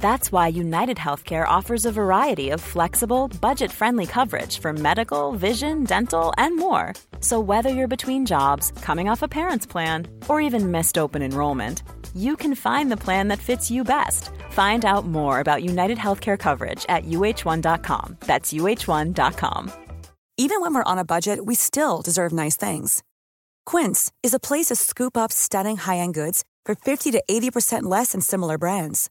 That's why United Healthcare offers a variety of flexible, budget friendly coverage for medical, vision, dental, and more. So, whether you're between jobs, coming off a parent's plan, or even missed open enrollment, you can find the plan that fits you best. Find out more about United Healthcare coverage at uh1.com. That's uh1.com. Even when we're on a budget, we still deserve nice things. Quince is a place to scoop up stunning high-end goods for 50 to 80% less than similar brands.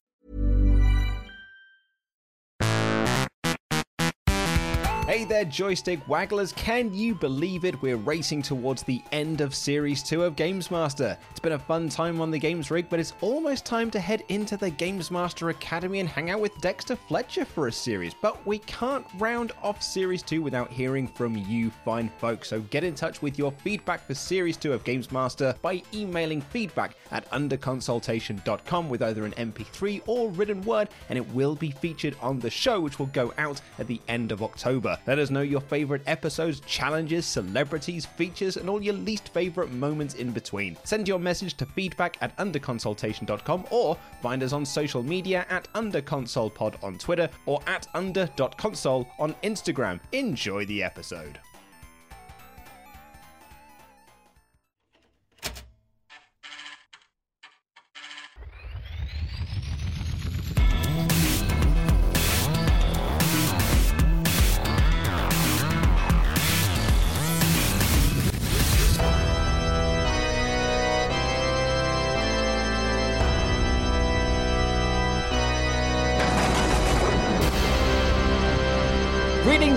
Hey there, joystick wagglers. Can you believe it? We're racing towards the end of Series 2 of Games Master. It's been a fun time on the Games Rig, but it's almost time to head into the Games Master Academy and hang out with Dexter Fletcher for a series. But we can't round off Series 2 without hearing from you fine folks. So get in touch with your feedback for Series 2 of Games Master by emailing feedback at underconsultation.com with either an MP3 or written word, and it will be featured on the show, which will go out at the end of October. Let us know your favorite episodes, challenges, celebrities, features, and all your least favorite moments in between. Send your message to feedback at underconsultation.com or find us on social media at underconsolepod on Twitter or at under.console on Instagram. Enjoy the episode.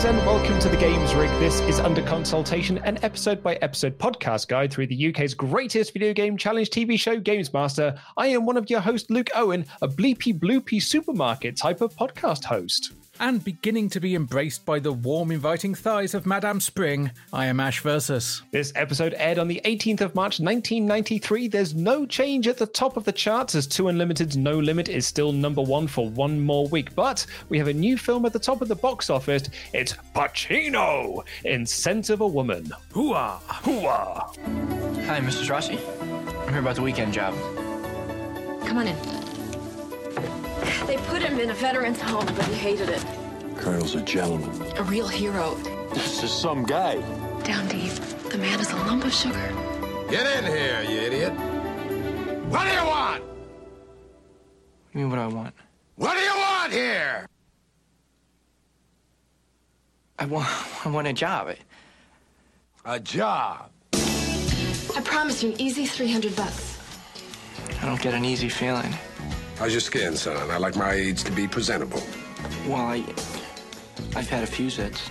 And welcome to the Games Rig. This is Under Consultation, an episode by episode podcast guide through the UK's greatest video game challenge TV show, Games Master. I am one of your hosts, Luke Owen, a bleepy bloopy supermarket type of podcast host. And beginning to be embraced by the warm, inviting thighs of Madame Spring, I am Ash Versus. This episode aired on the 18th of March 1993. There's no change at the top of the charts as 2 Unlimited's No Limit is still number one for one more week. But we have a new film at the top of the box office. It's Pacino in Scent of a Woman. Hooah! Hooah! Hi, Mrs. Rossi. I'm here about the weekend job. Come on in. They put him in a veteran's home, but he hated it. Colonel's a gentleman. A real hero. This is some guy. Down deep, the man is a lump of sugar. Get in here, you idiot. What do you want? You mean, what I want. What do you want here? I want. I want a job. A job. I promise you an easy 300 bucks. I don't get an easy feeling. How's your skin, son? I like my aides to be presentable. Well, I. I've had a few zits.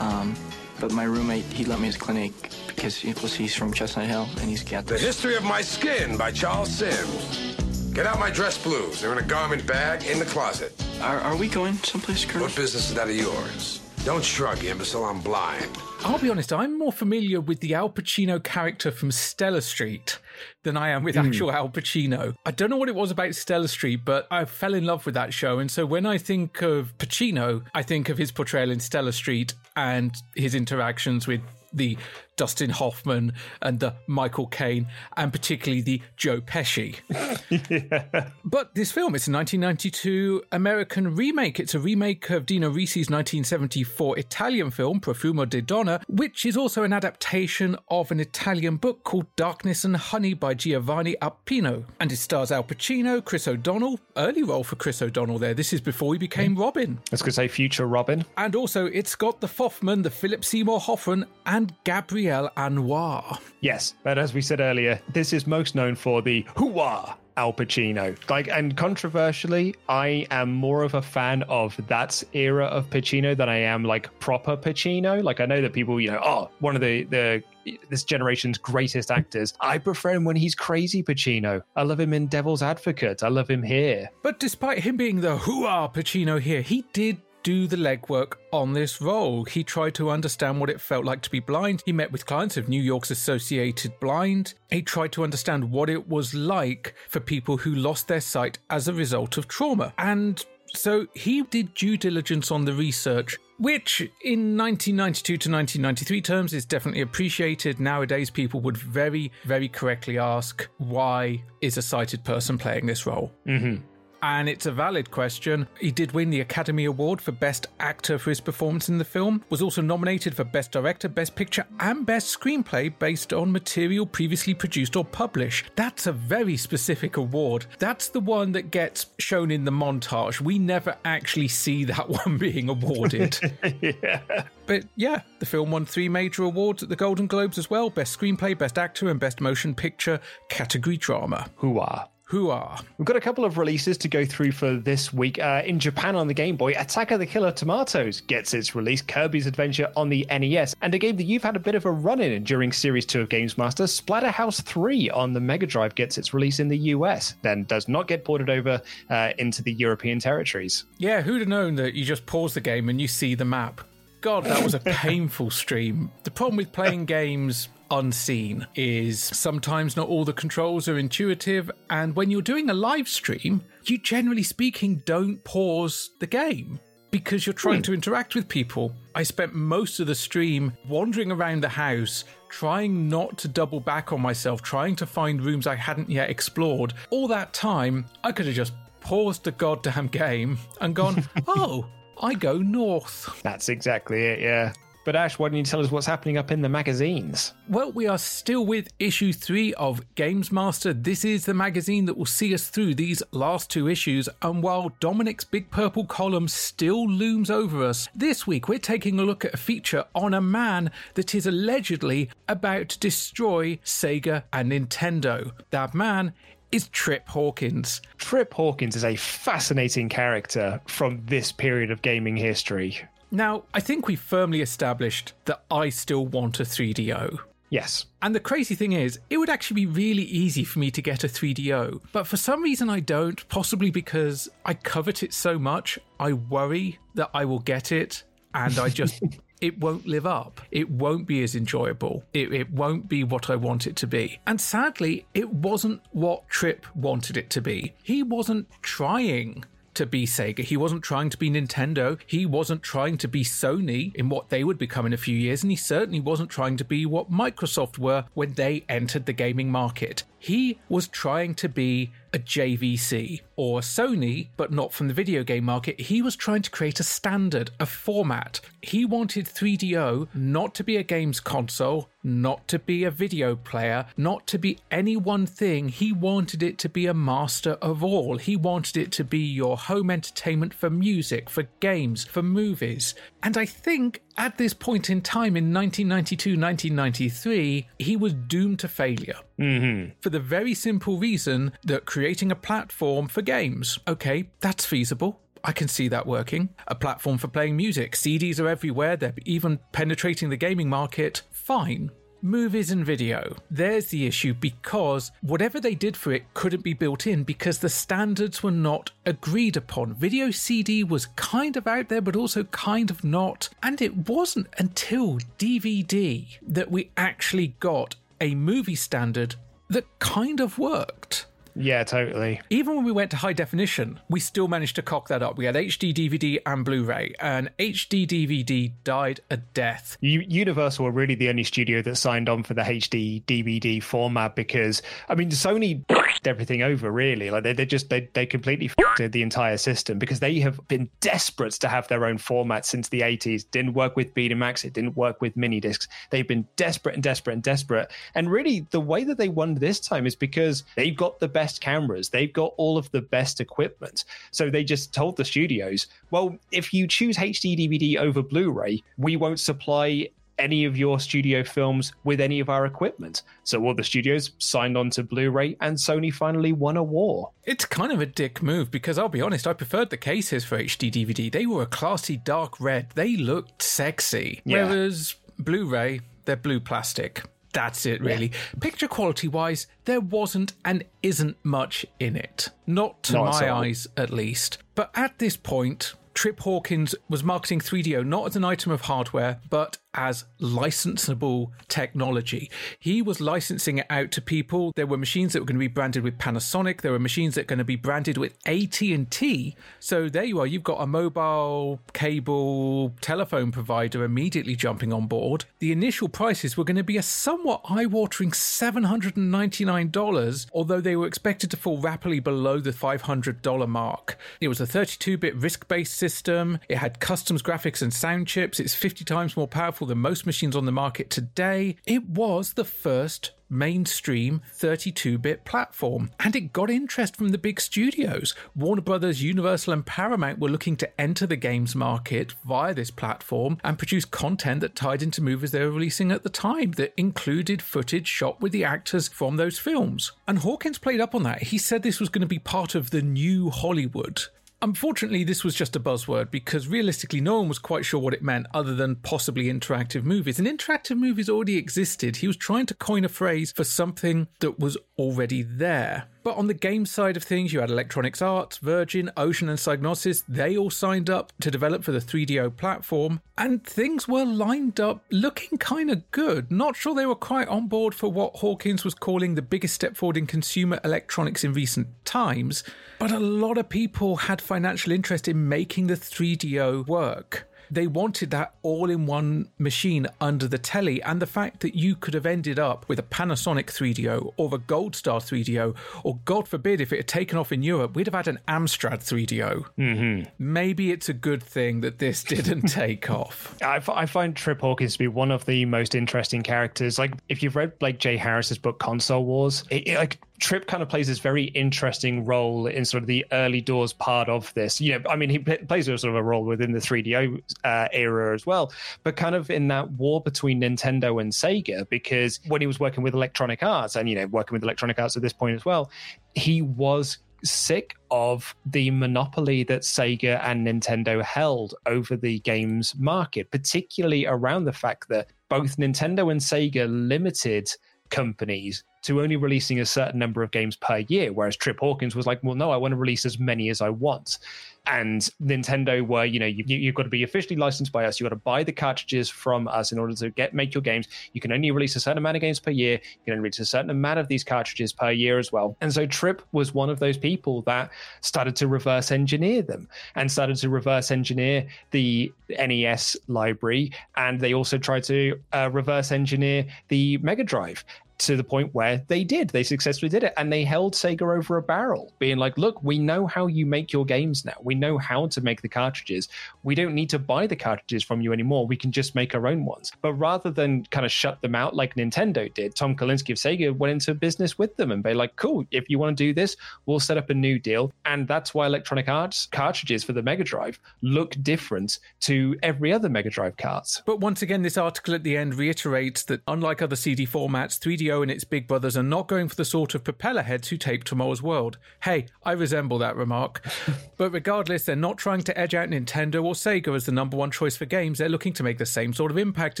Um, but my roommate, he let me his clinic because he, he's from Chestnut Hill and he's got The. History of My Skin by Charles Sims. Get out my dress blues. They're in a garment bag in the closet. Are, are we going someplace, Colonel? What business is that of yours? Don't shrug, imbecile. I'm blind. I'll be honest, I'm more familiar with the Al Pacino character from Stella Street than I am with hmm. actual Al Pacino. I don't know what it was about Stella Street, but I fell in love with that show. And so when I think of Pacino, I think of his portrayal in Stella Street and his interactions with the Dustin Hoffman and the Michael Caine, and particularly the Joe Pesci. But this film, it's a 1992 American remake. It's a remake of Dino Risi's 1974 Italian film, Profumo di Donna, which is also an adaptation of an Italian book called Darkness and Honey by Giovanni Arpino. And it stars Al Pacino, Chris O'Donnell, early role for Chris O'Donnell there. This is before he became Robin. I was going to say future Robin. And also, it's got the Foffman, the Philip Seymour Hoffman, and Gabrielle Anwar. Yes, but as we said earlier, this is most known for the hooah Al Pacino. Like, and controversially, I am more of a fan of that era of Pacino than I am like proper Pacino. Like, I know that people, you know, oh, one of the the this generation's greatest actors. I prefer him when he's crazy Pacino. I love him in Devil's Advocate. I love him here. But despite him being the hooah Pacino here, he did do the legwork on this role. He tried to understand what it felt like to be blind. He met with clients of New York's Associated Blind. He tried to understand what it was like for people who lost their sight as a result of trauma. And so he did due diligence on the research, which in 1992 to 1993 terms is definitely appreciated. Nowadays, people would very, very correctly ask, why is a sighted person playing this role? Mm-hmm and it's a valid question. He did win the Academy Award for Best Actor for his performance in the film, was also nominated for Best Director, Best Picture, and Best Screenplay based on material previously produced or published. That's a very specific award. That's the one that gets shown in the montage. We never actually see that one being awarded. yeah. But yeah, the film won three major awards at the Golden Globes as well Best Screenplay, Best Actor, and Best Motion Picture category drama. Hooah. Hooah. We've got a couple of releases to go through for this week. Uh, in Japan on the Game Boy, Attack of the Killer Tomatoes gets its release, Kirby's Adventure on the NES, and a game that you've had a bit of a run in during Series 2 of Games Master, Splatterhouse 3 on the Mega Drive gets its release in the US, then does not get ported over uh, into the European territories. Yeah, who'd have known that you just pause the game and you see the map? God, that was a painful stream. The problem with playing games unseen is sometimes not all the controls are intuitive, and when you're doing a live stream, you generally speaking don't pause the game because you're trying hmm. to interact with people. I spent most of the stream wandering around the house, trying not to double back on myself, trying to find rooms I hadn't yet explored. All that time, I could have just paused the goddamn game and gone, oh, I go north. That's exactly it, yeah. But Ash, why don't you tell us what's happening up in the magazines? Well, we are still with issue three of Games Master. This is the magazine that will see us through these last two issues. And while Dominic's big purple column still looms over us, this week we're taking a look at a feature on a man that is allegedly about to destroy Sega and Nintendo. That man is Trip Hawkins. Trip Hawkins is a fascinating character from this period of gaming history. Now, I think we firmly established that I still want a 3DO. Yes. And the crazy thing is, it would actually be really easy for me to get a 3DO, but for some reason I don't, possibly because I covet it so much, I worry that I will get it and I just. it won't live up. It won't be as enjoyable. It, it won't be what I want it to be. And sadly, it wasn't what Trip wanted it to be. He wasn't trying to be Sega. He wasn't trying to be Nintendo. He wasn't trying to be Sony in what they would become in a few years. And he certainly wasn't trying to be what Microsoft were when they entered the gaming market. He was trying to be a JVC or Sony, but not from the video game market. He was trying to create a standard, a format. He wanted 3DO not to be a games console, not to be a video player, not to be any one thing. He wanted it to be a master of all. He wanted it to be your home entertainment for music, for games, for movies. And I think at this point in time in 1992 1993, he was doomed to failure. Mm-hmm. For the very simple reason that creating a platform for games, okay, that's feasible. I can see that working. A platform for playing music. CDs are everywhere. They're even penetrating the gaming market. Fine. Movies and video. There's the issue because whatever they did for it couldn't be built in because the standards were not agreed upon. Video CD was kind of out there, but also kind of not. And it wasn't until DVD that we actually got a movie standard that kind of worked. Yeah, totally. Even when we went to high definition, we still managed to cock that up. We had HD DVD and Blu ray, and HD DVD died a death. U- Universal were really the only studio that signed on for the HD DVD format because, I mean, Sony everything over really like they, they just they, they completely f***ed the entire system because they have been desperate to have their own format since the 80s didn't work with betamax it didn't work with mini discs they've been desperate and desperate and desperate and really the way that they won this time is because they've got the best cameras they've got all of the best equipment so they just told the studios well if you choose hd dvd over blu-ray we won't supply any of your studio films with any of our equipment. So all the studios signed on to Blu ray, and Sony finally won a war. It's kind of a dick move because I'll be honest, I preferred the cases for HD DVD. They were a classy dark red, they looked sexy. Yeah. Whereas Blu ray, they're blue plastic. That's it, really. Picture quality wise, there wasn't and isn't much in it. Not to Not my eyes, at least. But at this point, Trip Hawkins was marketing 3DO not as an item of hardware, but as licensable technology. He was licensing it out to people. There were machines that were going to be branded with Panasonic. There were machines that were going to be branded with AT&T. So there you are. You've got a mobile cable telephone provider immediately jumping on board. The initial prices were going to be a somewhat eye-watering $799, although they were expected to fall rapidly below the $500 mark. It was a 32-bit RISC-based system. It had customs graphics and sound chips. It's 50 times more powerful than most machines on the market today. It was the first mainstream 32-bit platform and it got interest from the big studios. Warner brothers universal and paramount were looking to enter the games market via this platform and produce content that tied into movies they were releasing at the time that included footage shot with the actors from those films. And hawkins played up on that. He said this was going to be part of the new hollywood Unfortunately, this was just a buzzword because realistically, no one was quite sure what it meant other than possibly interactive movies. And interactive movies already existed. He was trying to coin a phrase for something that was already there. But on the game side of things, you had Electronics Arts, Virgin, Ocean, and Psygnosis. They all signed up to develop for the 3DO platform, and things were lined up looking kind of good. Not sure they were quite on board for what Hawkins was calling the biggest step forward in consumer electronics in recent times, but a lot of people had financial interest in making the 3DO work they wanted that all in one machine under the telly. And the fact that you could have ended up with a Panasonic 3DO or a Gold Star 3DO, or God forbid, if it had taken off in Europe, we'd have had an Amstrad 3DO. Mm-hmm. Maybe it's a good thing that this didn't take off. I, f- I find Trip Hawkins to be one of the most interesting characters. Like, if you've read Blake J. Harris's book Console Wars, it, it, like Trip kind of plays this very interesting role in sort of the early doors part of this. You know, I mean, he p- plays a sort of a role within the 3DO uh, era as well, but kind of in that war between Nintendo and Sega, because when he was working with Electronic Arts and, you know, working with Electronic Arts at this point as well, he was sick of the monopoly that Sega and Nintendo held over the games market, particularly around the fact that both Nintendo and Sega limited companies to only releasing a certain number of games per year, whereas Trip Hawkins was like, well, no, I want to release as many as I want. And Nintendo were, you know, you, you've got to be officially licensed by us. You've got to buy the cartridges from us in order to get make your games. You can only release a certain amount of games per year. You can only release a certain amount of these cartridges per year as well. And so Trip was one of those people that started to reverse engineer them and started to reverse engineer the NES library. And they also tried to uh, reverse engineer the Mega Drive to the point where they did. They successfully did it. And they held Sega over a barrel, being like, look, we know how you make your games now. We know how to make the cartridges. We don't need to buy the cartridges from you anymore. We can just make our own ones. But rather than kind of shut them out like Nintendo did, Tom Kalinske of Sega went into business with them and be like, cool, if you want to do this, we'll set up a new deal. And that's why Electronic Arts cartridges for the Mega Drive look different to every other Mega Drive carts. But once again, this article at the end reiterates that unlike other CD formats, 3DO and its big brothers are not going for the sort of propeller heads who tape Tomorrow's World. Hey, I resemble that remark. but regardless, they're not trying to edge out Nintendo or Sega as the number one choice for games. They're looking to make the same sort of impact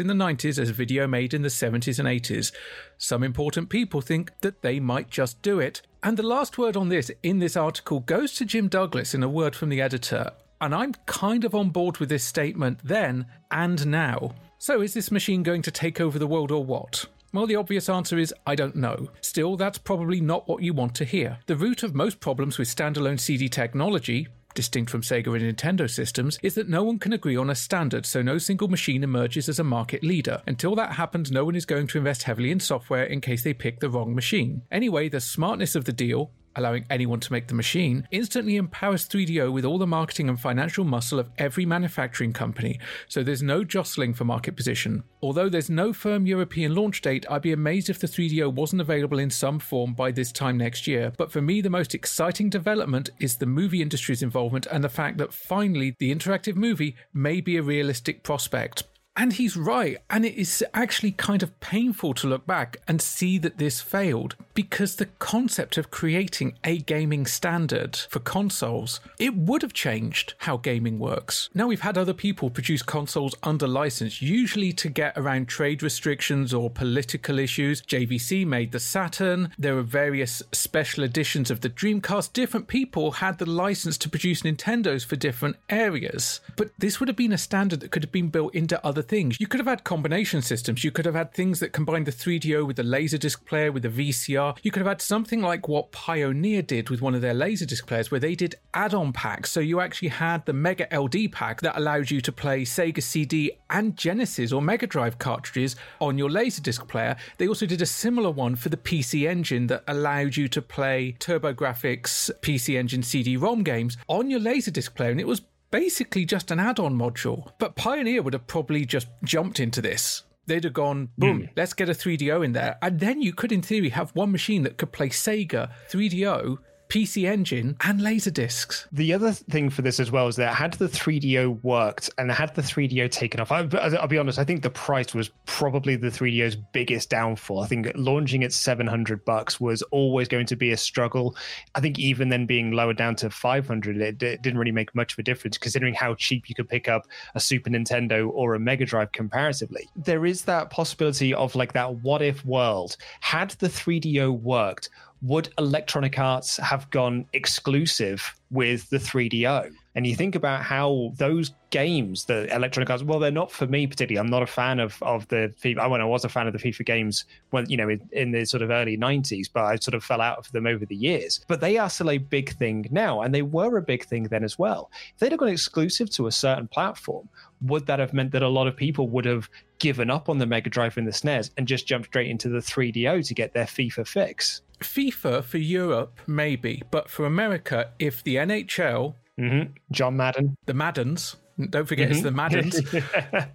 in the 90s as video made in the 70s and 80s. Some important people think that they might just do it. And the last word on this in this article goes to Jim Douglas in a word from the editor. And I'm kind of on board with this statement then and now. So, is this machine going to take over the world or what? Well, the obvious answer is I don't know. Still, that's probably not what you want to hear. The root of most problems with standalone CD technology, distinct from Sega and Nintendo systems, is that no one can agree on a standard, so no single machine emerges as a market leader. Until that happens, no one is going to invest heavily in software in case they pick the wrong machine. Anyway, the smartness of the deal, allowing anyone to make the machine, instantly empowers 3DO with all the marketing and financial muscle of every manufacturing company, so there's no jostling for market position. Although there's no firm European launch date, I'd be amazed if the 3DO wasn't available in some form by this time next year. But for me, the most exciting development is the movie industry's involvement and the fact that finally the interactive movie may be a realistic prospect. And he's right. And it is actually kind of painful to look back and see that this failed because the concept of creating a gaming standard for consoles, it would have changed how gaming works. Now we've had other people produce consoles under license, usually to get around trade restrictions or political issues. JVC made the Saturn. There were various special editions of the Dreamcast. Different people had the license to produce Nintendos for different areas. But this would have been a standard that could have been built into other things. You could have had combination systems. You could have had things that combined the 3DO with the Laserdisc player, with the VCR. You could have had something like what Pioneer did with one of their Laserdisc players, where they did add on packs. So you actually had the Mega LD pack that allowed you to play Sega CD and Genesis or Mega Drive cartridges on your Laserdisc player. They also did a similar one for the PC Engine that allowed you to play TurboGrafx PC Engine CD ROM games on your Laserdisc player, and it was basically just an add on module. But Pioneer would have probably just jumped into this. They'd have gone, boom, mm. let's get a 3DO in there. And then you could, in theory, have one machine that could play Sega 3DO PC Engine, and Laserdiscs. The other thing for this as well is that had the 3DO worked and had the 3DO taken off, I, will be honest, I think the price was probably the 3DO's biggest downfall. I think launching at 700 bucks was always going to be a struggle. I think even then being lowered down to 500, it, it didn't really make much of a difference considering how cheap you could pick up a Super Nintendo or a Mega Drive comparatively. There is that possibility of like that what if world. Had the 3DO worked, would Electronic Arts have gone exclusive with the 3DO? And you think about how those games, the Electronic Arts, well, they're not for me particularly. I'm not a fan of of the FIFA. When I was a fan of the FIFA games when you know in, in, the sort of early 90s, but I sort of fell out of them over the years. But they are still a big thing now, and they were a big thing then as well. If they'd have gone exclusive to a certain platform, would that have meant that a lot of people would have given up on the Mega Drive and the SNES and just jumped straight into the 3DO to get their FIFA fix? FIFA for Europe, maybe, but for America, if the NHL, mm-hmm. John Madden, the Maddens, don't forget mm-hmm. it's the Maddens.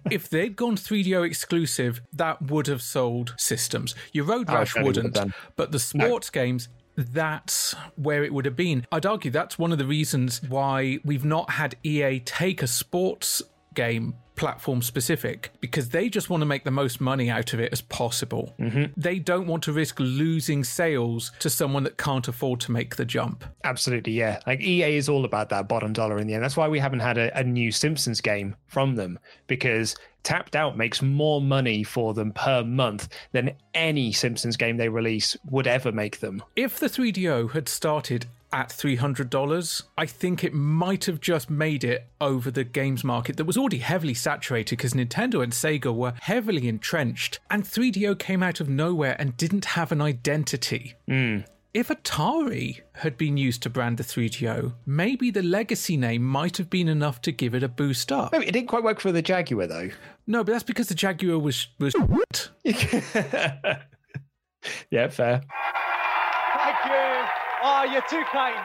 if they'd gone 3DO exclusive, that would have sold systems. Your Road Rash wouldn't, but the sports no. games, that's where it would have been. I'd argue that's one of the reasons why we've not had EA take a sports game platform specific because they just want to make the most money out of it as possible. Mm-hmm. They don't want to risk losing sales to someone that can't afford to make the jump. Absolutely, yeah. Like EA is all about that bottom dollar in the end. That's why we haven't had a, a new Simpsons game from them because Tapped Out makes more money for them per month than any Simpsons game they release would ever make them. If the 3DO had started at $300, I think it might have just made it over the games market that was already heavily saturated because Nintendo and Sega were heavily entrenched, and 3DO came out of nowhere and didn't have an identity. Mm. If Atari had been used to brand the 3DO, maybe the legacy name might have been enough to give it a boost up. Maybe it didn't quite work for the Jaguar though. No, but that's because the Jaguar was was. yeah, fair. Oh, you're too kind.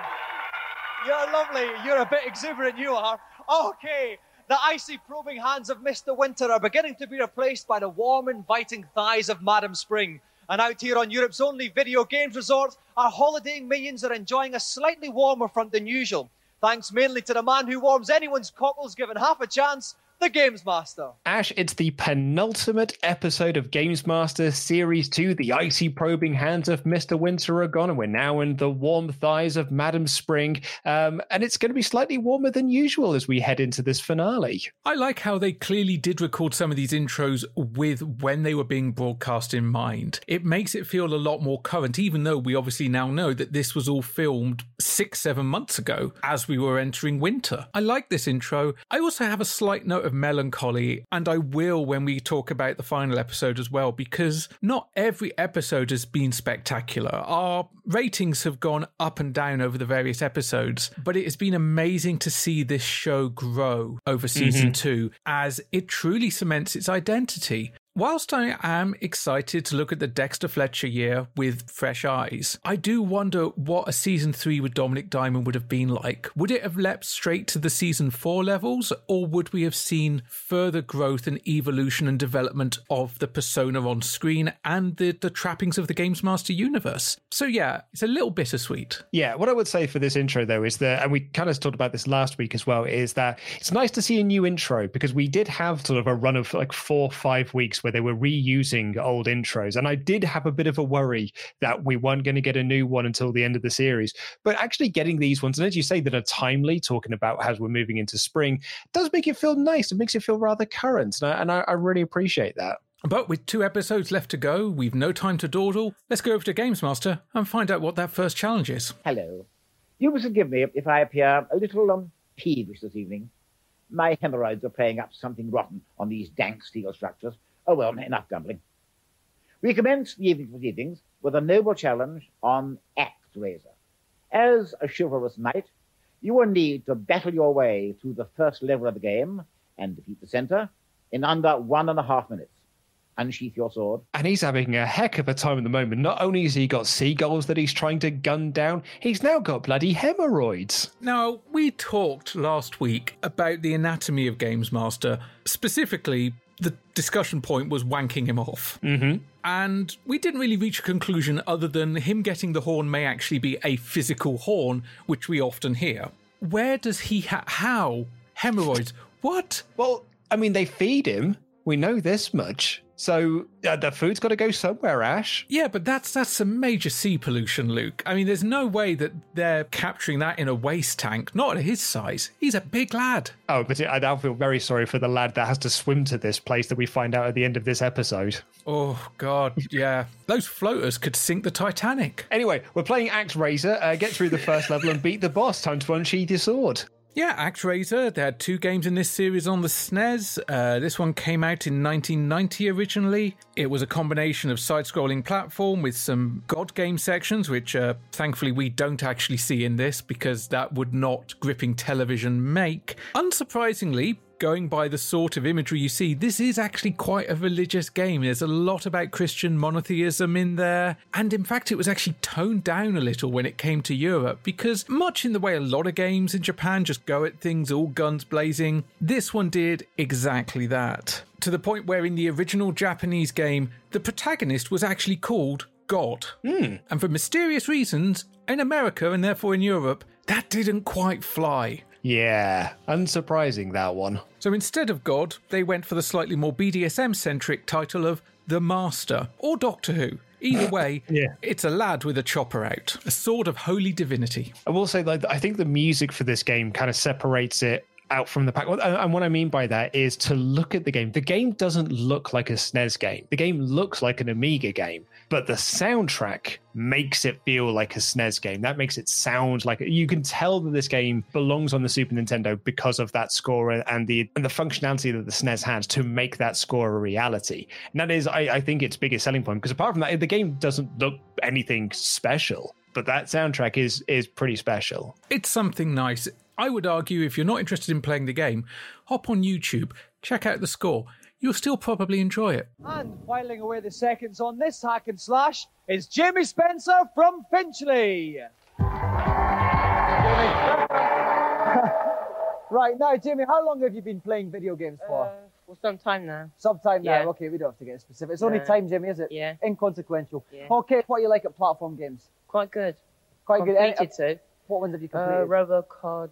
You're lovely. You're a bit exuberant, you are. Okay. The icy, probing hands of Mr. Winter are beginning to be replaced by the warm, inviting thighs of Madam Spring. And out here on Europe's only video games resort, our holidaying millions are enjoying a slightly warmer front than usual. Thanks mainly to the man who warms anyone's cockles given half a chance, the Games Master. Ash, it's the penultimate episode of Games Master Series 2. The icy probing hands of Mr. Winter are gone, and we're now in the warm thighs of Madam Spring. Um, and it's going to be slightly warmer than usual as we head into this finale. I like how they clearly did record some of these intros with when they were being broadcast in mind. It makes it feel a lot more current, even though we obviously now know that this was all filmed six, seven months ago as we were entering winter. I like this intro. I also have a slight note of of melancholy, and I will when we talk about the final episode as well, because not every episode has been spectacular. Our ratings have gone up and down over the various episodes, but it has been amazing to see this show grow over season mm-hmm. two as it truly cements its identity. Whilst I am excited to look at the Dexter Fletcher year with fresh eyes, I do wonder what a season three with Dominic Diamond would have been like. Would it have leapt straight to the season four levels, or would we have seen further growth and evolution and development of the persona on screen and the, the trappings of the Games Master universe? So, yeah, it's a little bittersweet. Yeah, what I would say for this intro, though, is that, and we kind of talked about this last week as well, is that it's nice to see a new intro because we did have sort of a run of like four, five weeks where they were reusing old intros. And I did have a bit of a worry that we weren't going to get a new one until the end of the series. But actually getting these ones, and as you say, that are timely, talking about as we're moving into spring, does make it feel nice. It makes it feel rather current. And I, and I, I really appreciate that. But with two episodes left to go, we've no time to dawdle. Let's go over to Games Master and find out what that first challenge is. Hello. You must forgive me if I appear a little um, peevish this evening. My hemorrhoids are playing up something rotten on these dank steel structures, Oh well, enough grumbling. We commence the evening proceedings with a noble challenge on Axe razor. As a chivalrous knight, you will need to battle your way through the first level of the game and defeat the center in under one and a half minutes. Unsheath your sword. And he's having a heck of a time at the moment. Not only has he got seagulls that he's trying to gun down, he's now got bloody hemorrhoids. Now, we talked last week about the anatomy of Games Master, specifically the discussion point was wanking him off. Mm-hmm. And we didn't really reach a conclusion other than him getting the horn may actually be a physical horn, which we often hear. Where does he ha- how? Hemorrhoids. What? Well, I mean, they feed him. We know this much. So uh, the food's got to go somewhere, Ash. Yeah, but that's that's some major sea pollution, Luke. I mean, there's no way that they're capturing that in a waste tank. Not at his size. He's a big lad. Oh, but I now feel very sorry for the lad that has to swim to this place that we find out at the end of this episode. Oh God, yeah. Those floaters could sink the Titanic. Anyway, we're playing ActRaiser. Uh, get through the first level and beat the boss. Time to unsheath your sword. Yeah, ActRaiser. They had two games in this series on the SNES. Uh, this one came out in 1990 originally. It was a combination of side scrolling platform with some God game sections, which uh, thankfully we don't actually see in this because that would not gripping television make. Unsurprisingly, going by the sort of imagery you see, this is actually quite a religious game. There's a lot about Christian monotheism in there. And in fact, it was actually toned down a little when it came to Europe because, much in the way a lot of games in Japan just go at things all guns blazing, this one did exactly that. To the point where in the original Japanese game, the protagonist was actually called God. Mm. And for mysterious reasons, in America and therefore in Europe, that didn't quite fly. Yeah, unsurprising that one. So instead of God, they went for the slightly more BDSM centric title of The Master or Doctor Who. Either way, yeah. it's a lad with a chopper out, a sword of holy divinity. I will say, like, I think the music for this game kind of separates it out from the pack. And what I mean by that is to look at the game. The game doesn't look like a SNES game. The game looks like an Amiga game, but the soundtrack makes it feel like a SNES game. That makes it sound like you can tell that this game belongs on the Super Nintendo because of that score and the and the functionality that the SNES had to make that score a reality. And that is, I, I think, its biggest selling point. Because apart from that, the game doesn't look anything special but that soundtrack is is pretty special. It's something nice. I would argue if you're not interested in playing the game, hop on YouTube, check out the score. You'll still probably enjoy it. And whiling away the seconds on this hack and slash is Jamie Spencer from Finchley. right, now, Jamie, how long have you been playing video games for? Uh, well, some time now. Some time now. Okay, we don't have to get specific. It's only time, Jimmy, is it? Yeah. Inconsequential. Yeah. Okay, what do you like at platform games? Quite good. Quite good. Any- Completed too. What ones have you Uh, completed? Robocod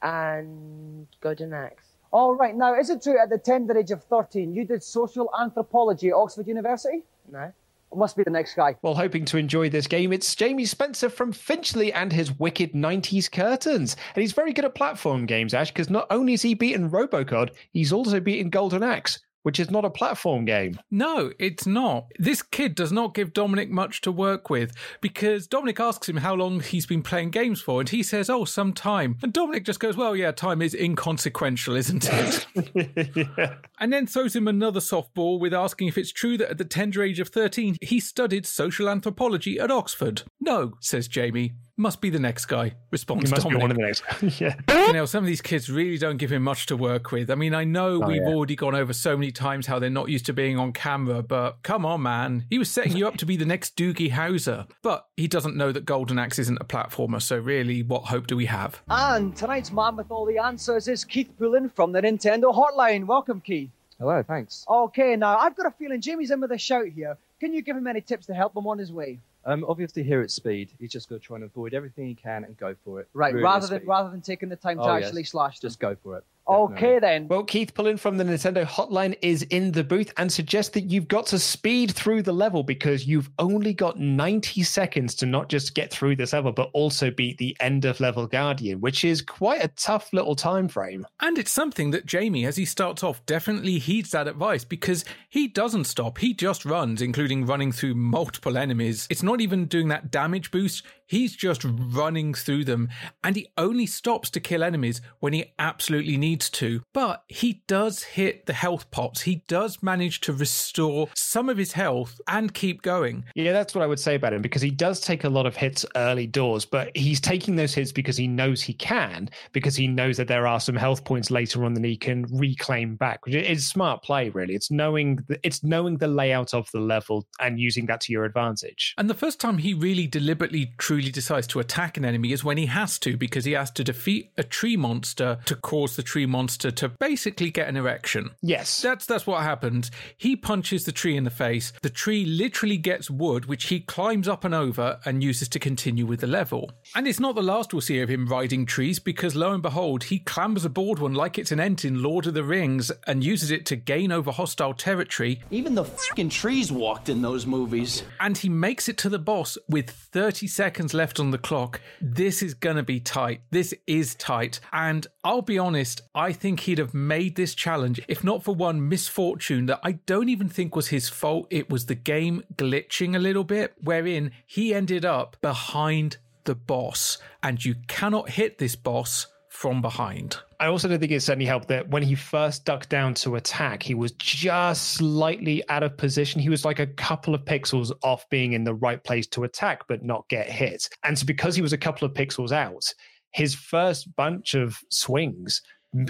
and Golden Axe. All right. Now, is it true at the tender age of 13 you did social anthropology at Oxford University? No. Must be the next guy. Well, hoping to enjoy this game, it's Jamie Spencer from Finchley and his wicked 90s curtains. And he's very good at platform games, Ash, because not only has he beaten Robocod, he's also beaten Golden Axe, which is not a platform game. No, it's not. This kid does not give Dominic much to work with because Dominic asks him how long he's been playing games for, and he says, Oh, some time. And Dominic just goes, Well, yeah, time is inconsequential, isn't it? And then throws him another softball with asking if it's true that at the tender age of 13 he studied social anthropology at Oxford. No, says Jamie. Must be the next guy. Response He must Dominic. be one of the next. yeah. you know, some of these kids really don't give him much to work with. I mean, I know Oh, we've yeah. already gone over so many times how they're not used to being on camera, but come on, man. He was setting you up to be the next Doogie Howser. But he doesn't know that Golden Axe isn't a platformer, so really, what hope do we have? And tonight's man with all the answers is Keith Pullen from the Nintendo Hotline. Welcome, Keith. Hello, thanks. Okay, now I've got a feeling Jimmy's in with a shout here. Can you give him any tips to help him on his way? Um, obviously, here at Speed, he's just going to try and avoid everything he can and go for it. Right, rather than speed. rather than taking the time to Oh, yes. actually slash them. Just go for it. Okay then. Well, Keith Pullen from the Nintendo Hotline is in the booth and suggests that you've got to speed through the level because you've only got 90 seconds to not just get through this level, but also beat the end of level Guardian, which is quite a tough little time frame. And it's something that Jamie, as he starts off, definitely heeds that advice because he doesn't stop. He just runs, including running through multiple enemies. It's not even doing that damage boost. He's just running through them. And he only stops to kill enemies when he absolutely needs to. But he does hit the health pots. He does manage to restore some of his health and keep going. Yeah, that's what I would say about him because he does take a lot of hits early doors, but he's taking those hits because he knows he can, because he knows that there are some health points later on that he can reclaim back. Which is smart play, really. It's knowing the, it's knowing the layout of the level and using that to your advantage. And the first time he really deliberately, truly decides to attack an enemy is when he has to, because he has to defeat a tree monster to cause the tree monster to basically get an erection. Yes. That's that's what happens. He punches the tree in the face. The tree literally gets wood, which he climbs up and over and uses to continue with the level. And it's not the last we'll see of him riding trees, because lo and behold, he clambers aboard one like it's an ent in Lord of the Rings and uses it to gain over hostile territory. Even the fucking trees walked in those movies. And he makes it to the boss with 30 seconds left on the clock. This is going to be tight. This is tight. And I'll be honest, I think he'd have made this challenge if not for one misfortune that I don't even think was his fault. It was the game glitching a little bit, wherein he ended up behind the boss. And you cannot hit this boss from behind. I also don't think it certainly helped that when he first ducked down to attack, he was just slightly out of position. He was like a couple of pixels off being in the right place to attack, but not get hit. And so, because he was a couple of pixels out, his first bunch of swings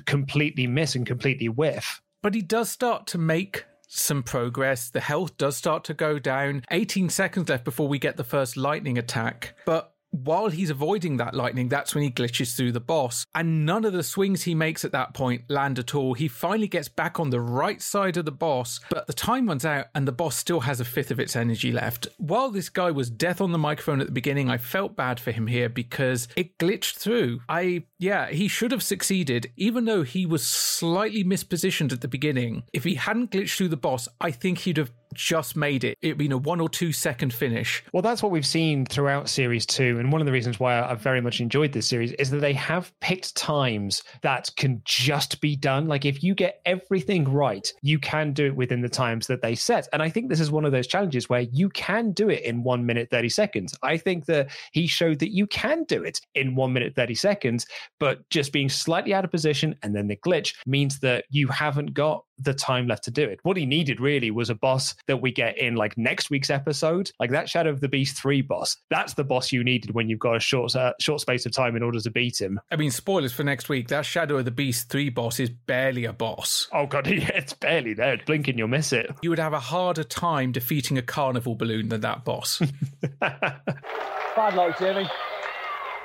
completely miss and completely whiff. But he does start to make some progress. The health does start to go down. 18 seconds left before we get the first lightning attack. But while he's avoiding that lightning, that's when he glitches through the boss. And none of the swings he makes at that point land at all. He finally gets back on the right side of the boss, but the time runs out and the boss still has a fifth of its energy left. While this guy was death on the microphone at the beginning, I felt bad for him here because it glitched through. I, yeah, he should have succeeded, even though he was slightly mispositioned at the beginning. If he hadn't glitched through the boss, I think he'd have just made it. It'd been a one or two second finish. Well, that's what we've seen throughout series two. And one of the reasons why I've very much enjoyed this series is that they have picked times that can just be done. Like if you get everything right, you can do it within the times that they set. And I think this is one of those challenges where you can do it in one minute, 30 seconds. I think that he showed that you can do it in one minute, 30 seconds, but just being slightly out of position and then the glitch means that you haven't got the time left to do it. What he needed really was a boss that we get in like next week's episode, like that Shadow of the Beast 3 boss. That's the boss you needed when you've got a short uh, short space of time in order to beat him. I mean, spoilers for next week. That Shadow of the Beast 3 boss is barely a boss. Oh god, yeah, it's barely there. Blink and you'll miss it. You would have a harder time defeating a carnival balloon than that boss. Bad luck, Jimmy.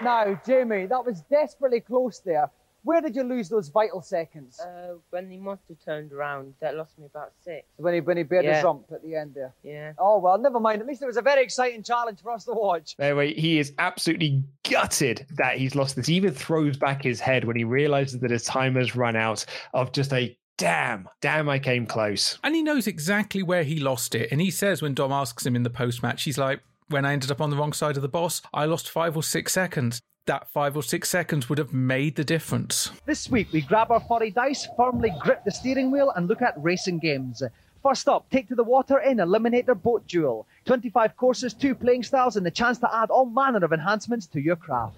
Now, Jimmy, that was desperately close there. Where did you lose those vital seconds? Uh, when the monster turned around, that lost me about six. When he when he bared Yeah. his rump at the end there. Yeah. Oh well, never mind. At least it was a very exciting challenge for us to watch. Anyway, he is absolutely gutted that he's lost this. He even throws back his head when he realizes that his time has run out of just a damn, damn, I came close. and he knows exactly where he lost it. And he says when Dom asks him in the post match, he's like, when I ended up on the wrong side of the boss, I lost five or six seconds. That five or six seconds would have made the difference. This week we grab our furry dice, firmly grip the steering wheel, and look at racing games. First up, take to the water in Eliminator Boat Duel. 25 courses, two playing styles, and the chance to add all manner of enhancements to your craft.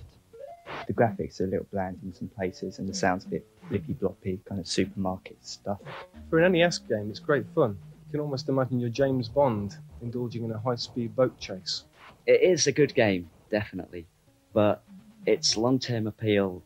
The graphics are a little bland in some places, and the sound's a bit blippy bloppy, kind of supermarket stuff. For an NES game, it's great fun. You can almost imagine you're James Bond indulging in a high speed boat chase. It is a good game, definitely. but its long term appeal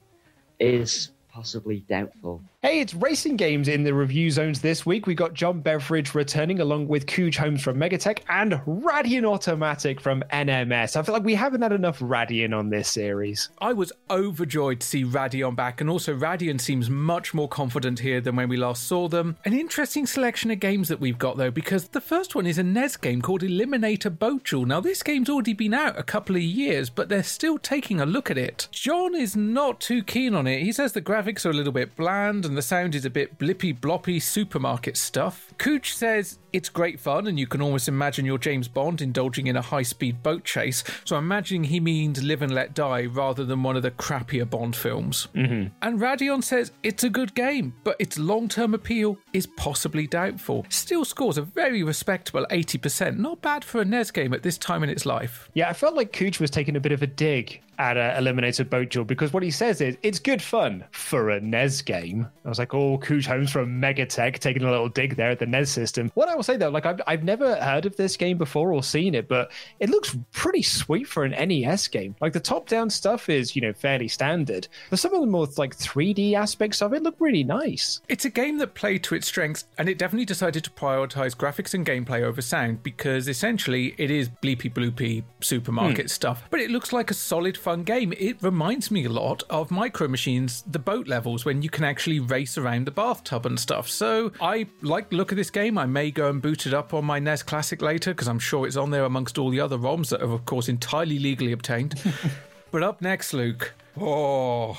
is possibly doubtful. Hey, it's racing games in the review zones this week. We got John Beveridge returning along with Cooge Holmes from Megatech and Radion Automatic from NMS. I feel like we haven't had enough Radion on this series. I was overjoyed to see Radion back, and also Radion seems much more confident here than when we last saw them. An interesting selection of games that we've got though, because the first one is a NES game called Eliminator Boat Duel. Now, this game's already been out a couple of years, but they're still taking a look at it. John is not too keen on it. He says the graphics are a little bit bland and the sound is a bit blippy bloppy supermarket stuff. Cooch says it's great fun and you can almost imagine you're James Bond indulging in a high speed boat chase. So I'm imagining he means Live and Let Die rather than one of the crappier Bond films. Mm-hmm. And Radion says it's a good game, but its long term appeal is possibly doubtful. Still scores a very respectable 80%. Not bad for a NES game at this time in its life. Yeah, I felt like Cooch was taking a bit of a dig at uh, Eliminator Boat Duel because what he says is it's good fun for a NES game. I was like, oh, Cooch Holmes from Megatech taking a little dig there at the NES system. What I will say though, like I've, I've never heard of this game before or seen it, but it looks pretty sweet for an NES game. Like the top-down stuff is, you know, fairly standard, but some of the more like 3D aspects of it look really nice. It's a game that played to its strengths, and it definitely decided to prioritize graphics and gameplay over sound because essentially it is bleepy bloopy supermarket Hmm. stuff. But it looks like a solid, fun game. It reminds me a lot of Micro Machines, the boat levels, when you can actually race around the bathtub and stuff. So I like the look of this game. I may go and boot it up on my NES Classic later because I'm sure it's on there amongst all the other ROMs that are, of course, entirely legally obtained. but up next, Luke. Oh.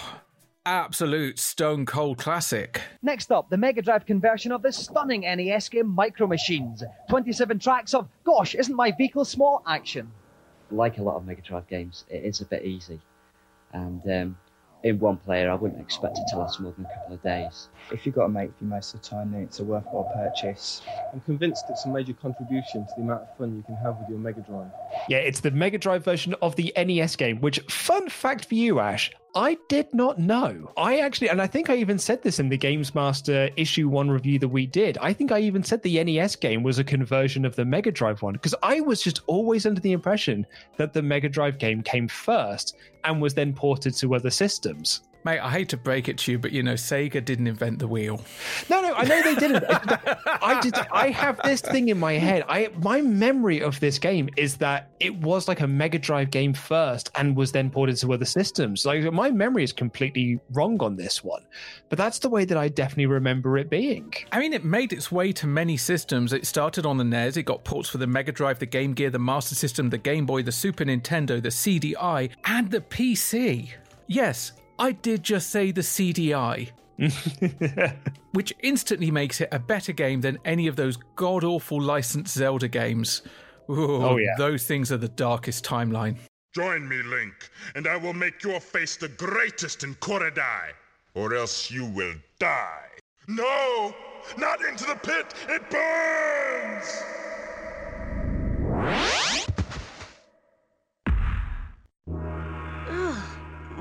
Absolute stone cold classic. Next up, the Mega Drive conversion of the stunning NES game Micro Machines. 27 tracks of, gosh, isn't my vehicle small action. Like a lot of Mega Drive games, it is a bit easy. And um, in one player, I wouldn't expect it to last more than a couple of days. If you've got a mate with you most of the time, then it's a worthwhile purchase. I'm convinced it's a major contribution to the amount of fun you can have with your Mega Drive. Yeah, it's the Mega Drive version of the NES game, which, fun fact for you, Ash, I did not know. I actually, and I think I even said this in the Games Master issue one review that we did. I think I even said the NES game was a conversion of the Mega Drive one because I was just always under the impression that the Mega Drive game came first and was then ported to other systems. Mate, I hate to break it to you, but you know, Sega didn't invent the wheel. No, no, I know they didn't. I did. I have this thing in my head. I my memory of this game is that it was like a Mega Drive game first and was then ported to other systems. Like my memory is completely wrong on this one, but that's the way that I definitely remember it being. I mean, it made its way to many systems. It started on the NES, it got ports for the Mega Drive, the Game Gear, the Master System, the Game Boy, the Super Nintendo, the CDI, and the PC. Yes, I did just say the CDI. which instantly makes it a better game than any of those god awful licensed Zelda games. Ooh, Oh, yeah. Those things are the darkest timeline. Join me, Link, and I will make your face the greatest in Koridai, or else you will die. No! Not into the pit! It burns!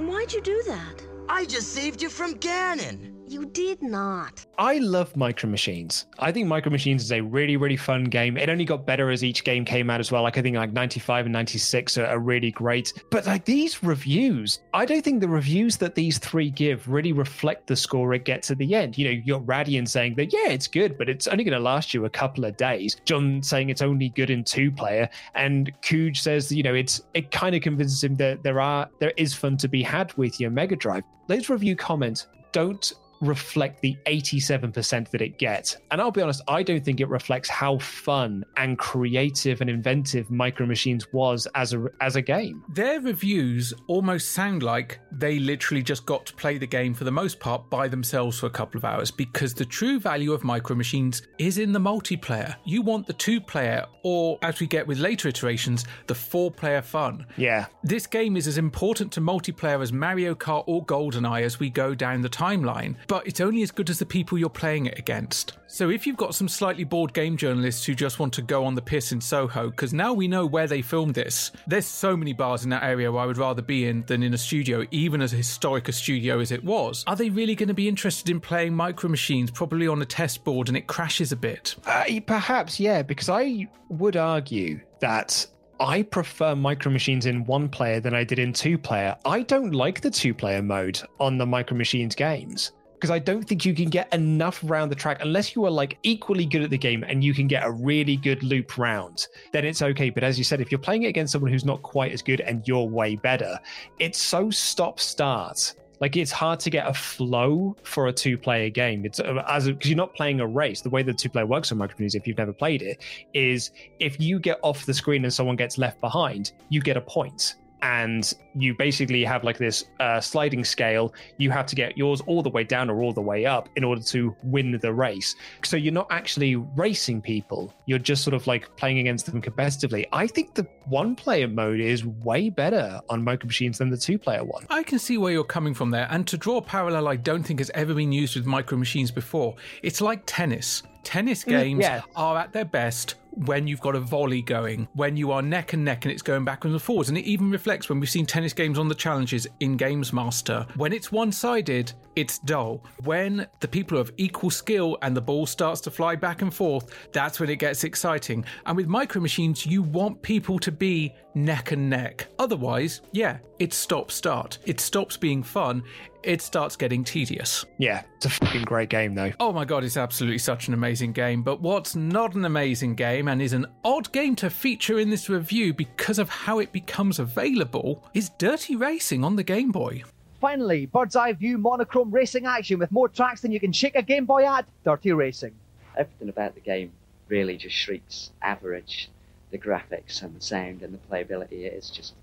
Why'd you do that? I just saved you from Ganon. You did not. I love Micro Machines. I think Micro Machines is a really, really fun game. It only got better as each game came out as well. Like I think like 95 and 96 are, are really great. But like these reviews, I don't think the reviews that these three give really reflect the score it gets at the end. You know, you got Radion saying that, yeah, it's good, but it's only going to last you a couple of days. John saying it's only good in two player. And Cooge says, you know, it's it kind of convinces him that there are there is fun to be had with your Mega Drive. Those review comments don't reflect the 87% that it gets. And I'll be honest, I don't think it reflects how fun and creative and inventive Micro Machines was as a as a game. Their reviews almost sound like they literally just got to play the game for the most part by themselves for a couple of hours because the true value of Micro Machines is in the multiplayer. You want the two player, or as we get with later iterations, the four player fun. Yeah. This game is as important to multiplayer as Mario Kart or GoldenEye as we go down the timeline, but it's only as good as the people you're playing it against. So if you've got some slightly bored game journalists who just want to go on the piss in Soho, because now we know where they filmed this, there's so many bars in that area where I would rather be in than in a studio, even as historic a studio as it was. Are they really going to be interested in playing Micro Machines, probably on a test board and it crashes a bit? Uh, perhaps, yeah, because I would argue that I prefer Micro Machines in one player than I did in two player. I don't like the two player mode on the Micro Machines games because I don't think you can get enough round the track unless you are like equally good at the game and you can get a really good loop round. Then it's okay. But as you said, if you're playing it against someone who's not quite as good and you're way better, it's so stop start. Like it's hard to get a flow for a two-player game. It's uh, as because you're not playing a race. The way the two-player works on Micro Machines, if you've never played it, is if you get off the screen and someone gets left behind, you get a point and you basically have like this uh, sliding scale. You have to get yours all the way down or all the way up in order to win the race. So you're not actually racing people, you're just sort of like playing against them competitively. I think the one player mode is way better on Micro Machines than the two player one. I can see where you're coming from there. And to draw a parallel, I don't think has ever been used with Micro Machines before. It's like tennis. Tennis games yeah. are at their best when you've got a volley going, when you are neck and neck and it's going backwards and forwards. And it even reflects when we've seen tennis games on the challenges in Games Master. When it's one sided, it's dull. When the people of equal skill and the ball starts to fly back and forth, that's when it gets exciting. And with micro machines, you want people to be neck and neck. Otherwise, yeah, it stops start. It stops being fun. It starts getting tedious. Yeah, it's a fucking great game though. Oh my god, it's absolutely such an amazing game. But what's not an amazing game and is an odd game to feature in this review because of how it becomes available is Dirty Racing on the Game Boy. Finally, bird's eye view monochrome racing action with more tracks than you can shake a Game Boy at. Dirty Racing. Everything about the game really just shrieks average. The graphics and the sound and the playability it is just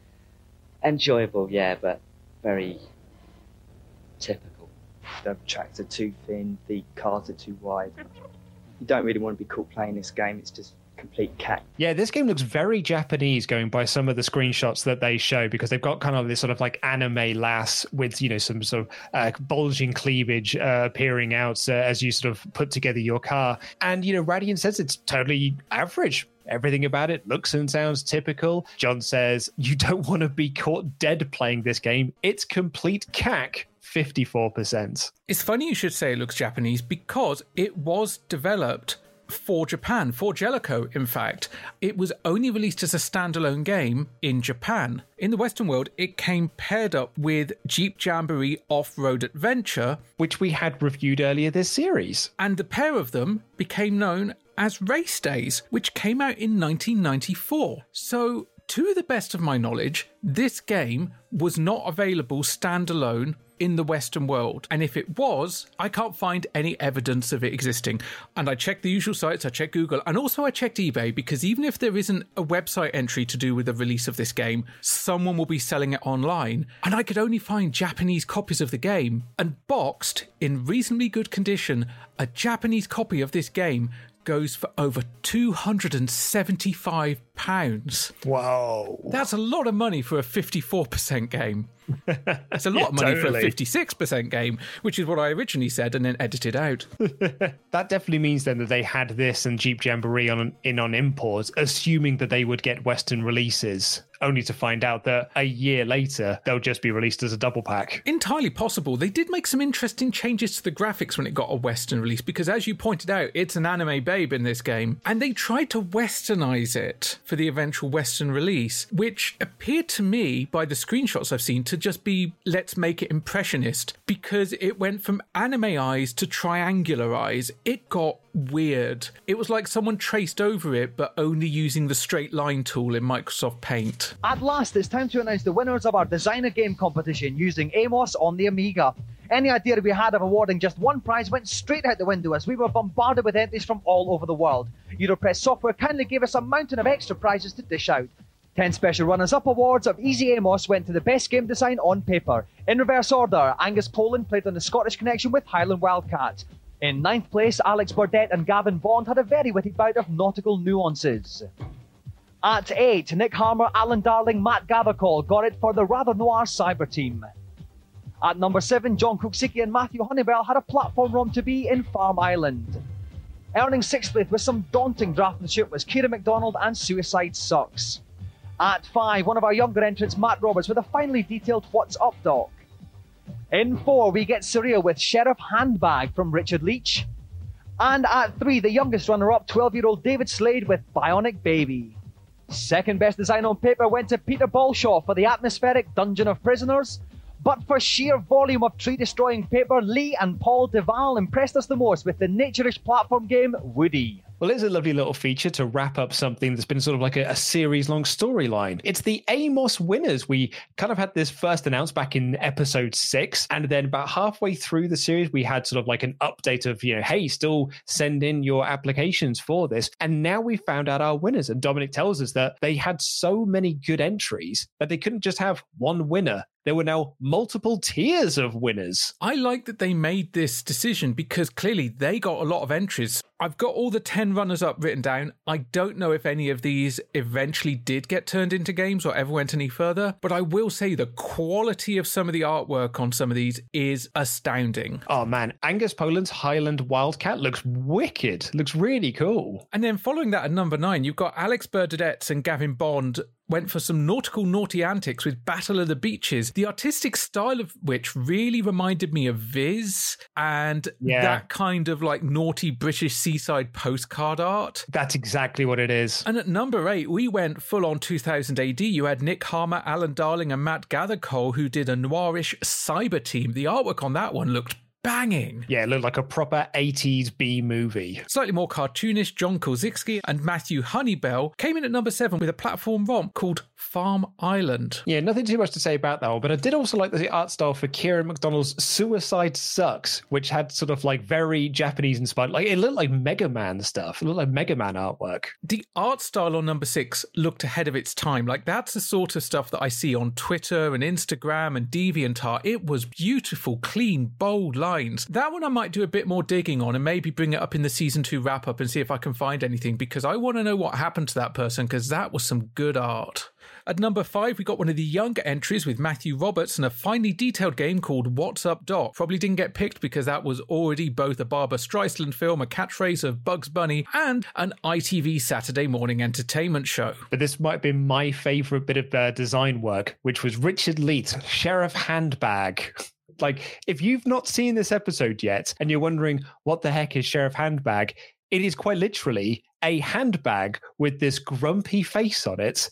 enjoyable, yeah, but very typical. The tracks are too thin, the cars are too wide. You don't really want to be caught playing this game. It's just complete cat. Yeah, this game looks very Japanese going by some of the screenshots that they show because they've got kind of this sort of like anime lass with, you know, some sort of uh, bulging cleavage uh, appearing out uh, as you sort of put together your car. And, you know, Radion says it's totally average. Everything about it looks and sounds typical. John says, You don't want to be caught dead playing this game. It's complete cack. 54%. It's funny you should say it looks Japanese because it was developed for Japan, for Jaleco, in fact. It was only released as a standalone game in Japan. In the Western world, it came paired up with Jeep Jamboree Off Road Adventure, which we had reviewed earlier this series. And the pair of them became known as Race Days, which came out in 1994. So, to the best of my knowledge, this game was not available standalone in the Western world. And if it was, I can't find any evidence of it existing. And I checked the usual sites, I checked Google, and also I checked eBay because even if there isn't a website entry to do with the release of this game, someone will be selling it online. And I could only find Japanese copies of the game. And boxed, in reasonably good condition, a Japanese copy of this game goes for over £275. Wow. That's a lot of money for a 54% game. It's a lot Yeah, of money totally. for a 56% game, which is what I originally said and then edited out. that definitely means then that they had this and Jeep Jamboree on in on imports, assuming that they would get Western releases, only to find out that a year later they'll just be released as a double pack. Entirely possible. They did make some interesting changes to the graphics when it got a Western release, because as you pointed out, it's an anime babe in this game. And they tried to westernize it for the eventual Western release, which appeared to me, by the screenshots I've seen, to just be let's make it impressionist, because it went from anime eyes to triangular eyes. It got weird. It was like someone traced over it, but only using the straight line tool in Microsoft Paint. At last, it's time to announce the winners of our designer game competition using Amos on the Amiga. Any idea we had of awarding just one prize went straight out the window as we were bombarded with entries from all over the world. Europress Software kindly gave us a mountain of extra prizes to dish out. 10 special runners up awards of Easy Amos went to the best game design on paper. In reverse order, Angus Poland played on the Scottish connection with Highland Wildcat. In ninth place, Alex Burdett and Gavin Bond had a very witty bout of nautical nuances. At 8, Nick Harmer, Alan Darling, Matt Gathercole got it for the rather noir cyber team. At number 7, John Kuksiki and Matthew Honeywell had a platform ROM to be in Farm Island. Earning sixth place with some daunting draftsmanship was Kira McDonald and Suicide Sucks. At 5, one of our younger entrants, Matt Roberts, with a finely detailed What's Up Doc. In 4, we get surreal with Sheriff Handbag from Richard Leach. And at 3, the youngest runner up, 12 year old David Slade with Bionic Baby. Second best design on paper went to Peter Balshaw for the atmospheric Dungeon of Prisoners. But for sheer volume of tree destroying paper, Lee and Paul Deval impressed us the most with the naturish platform game Woody. Well, it's a lovely little feature to wrap up something that's been sort of like a, a series long storyline. It's the Amos winners. We kind of had this first announced back in episode six. And then about halfway through the series, we had sort of like an update of, you know, hey, still send in your applications for this. And now we found out our winners. And Dominic tells us that they had so many good entries that they couldn't just have one winner there were now multiple tiers of winners. I like that they made this decision because clearly they got a lot of entries. I've got all the 10 runners up written down. I don't know if any of these eventually did get turned into games or ever went any further, but I will say the quality of some of the artwork on some of these is astounding. Oh man, Angus Poland's Highland Wildcat looks wicked. Looks really cool. And then following that at number nine, you've got Alex Bernadette and Gavin Bond went for some nautical naughty antics with Battle of the Beaches, the artistic style of which really reminded me of Viz and Yeah. that kind of like naughty British seaside postcard art. That's exactly what it is. And at number eight, we went full on 2000 AD. You had Nick Harmer, Alan Darling, and Matt Gathercole, who did a noirish cyber team. The artwork on that one looked banging. Yeah, it looked like a proper 80s B movie. Slightly more cartoonish, John Kozik and Matthew Honeybell came in at number seven with a platform romp called Farm Island. Yeah, nothing too much to say about that one, but I did also like the art style for Kieran McDonald's Suicide Sucks, which had sort of like very Japanese inspired, like it looked like Mega Man stuff. It looked like Mega Man artwork. The art style on number six looked ahead of its time. Like that's the sort of stuff that I see on Twitter and Instagram and DeviantArt. It was beautiful, clean, bold lines. That one I might do a bit more digging on and maybe bring it up in the season two wrap up and see if I can find anything because I want to know what happened to that person because that was some good art. At number five, we got one of the younger entries with Matthew Roberts and a finely detailed game called What's Up Doc. Probably didn't get picked because that was already both a Barbra Streisand film, a catchphrase of Bugs Bunny, and an ITV Saturday morning entertainment show. But this might been my favorite bit of uh, design work, which was Richard Leet, Sheriff Handbag. Like, if you've not seen this episode yet and you're wondering what the heck is Sheriff Handbag, it is quite literally a handbag with this grumpy face on it,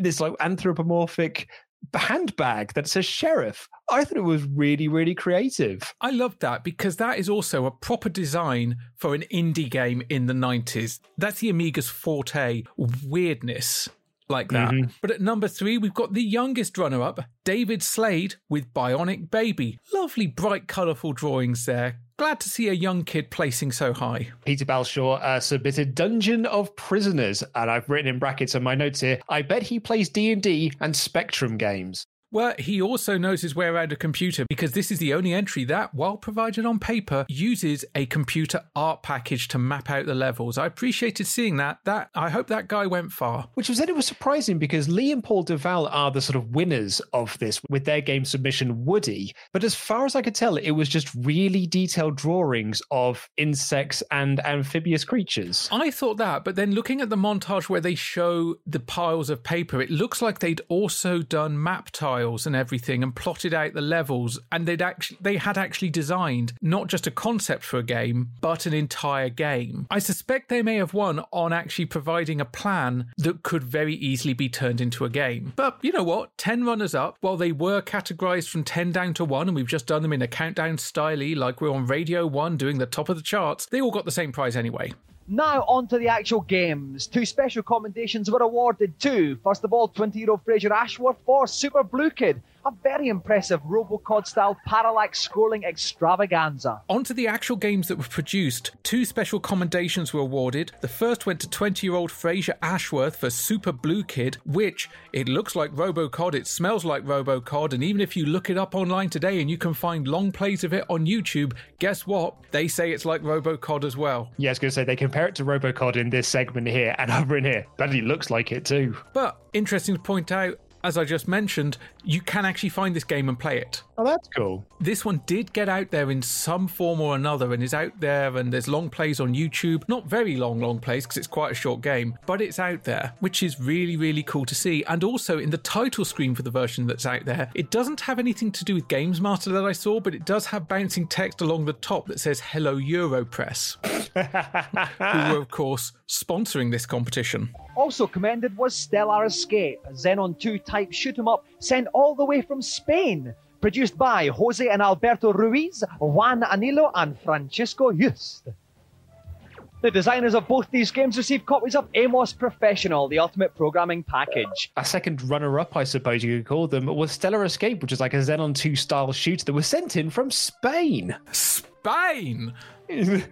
this like anthropomorphic handbag that says sheriff. I thought it was really, really creative. I loved that because that is also a proper design for an indie game in the 90s. That's the Amiga's forte weirdness like that. Mhm. But at number three, we've got the youngest runner up, David Slade with Bionic Baby. Lovely, bright, colourful drawings there. Glad to see a young kid placing so high. Peter Balshaw uh, submitted Dungeon of Prisoners, and I've written in brackets on my notes here. I bet he plays D and D and Spectrum games. Well, he also knows his way around a computer because this is the only entry that, while provided on paper, uses a computer art package to map out the levels. I appreciated seeing that. That I hope that guy went far. Which was then it was surprising because Lee and Paul Duval are the sort of winners of this with their game submission Woody. But as far as I could tell, it was just really detailed drawings of insects and amphibious creatures. I thought that, but then looking at the montage where they show the piles of paper, it looks like they'd also done map tiles and everything and plotted out the levels, and they'd actually they had actually designed not just a concept for a game, but an entire game. I suspect they may have won on actually providing a plan that could very easily be turned into a game. But you know what? Ten runners up, while they were categorized from ten down to one, and we've just done them in a countdown style, like we're on Radio One doing the top of the charts. They all got the same prize anyway. Now on to the actual games. Two special commendations were awarded to. First of all, 20-year-old Fraser Ashworth for Super Blue Kid, a very impressive Robocod-style parallax scrolling extravaganza. Onto the actual games that were produced. Two special commendations were awarded. The first went to 20 year old Fraser Ashworth for Super Blue Kid, which it looks like Robocod, it smells like Robocod, and even if you look it up online today and you can find long plays of it on YouTube, guess what? They say it's like Robocod as well. Yeah, I was going to say they compare it to Robocod in this segment here, and over in here, bloody looks like it too. But interesting to point out, as I just mentioned, you can actually find this game and play it. Oh, that's cool. This one did get out there in some form or another and is out there, and there's long plays on YouTube. Not very long, long plays because it's quite a short game, but it's out there, which is really, really cool to see. And also in the title screen for the version that's out there, it doesn't have anything to do with Games Master that I saw, but it does have bouncing text along the top that says Hello Europress, who were, of course, sponsoring this competition. Also commended was Stellar Escape, a Xenon 2 type shoot 'em up sent all the way from Spain. Produced by Jose and Alberto Ruiz, Juan Anilo, and Francisco Just. The designers of both these games received copies of Amos Professional, the ultimate programming package. A second runner up, I suppose you could call them, was Stellar Escape, which is like a Xenon 2 style shooter that was sent in from Spain. Spain?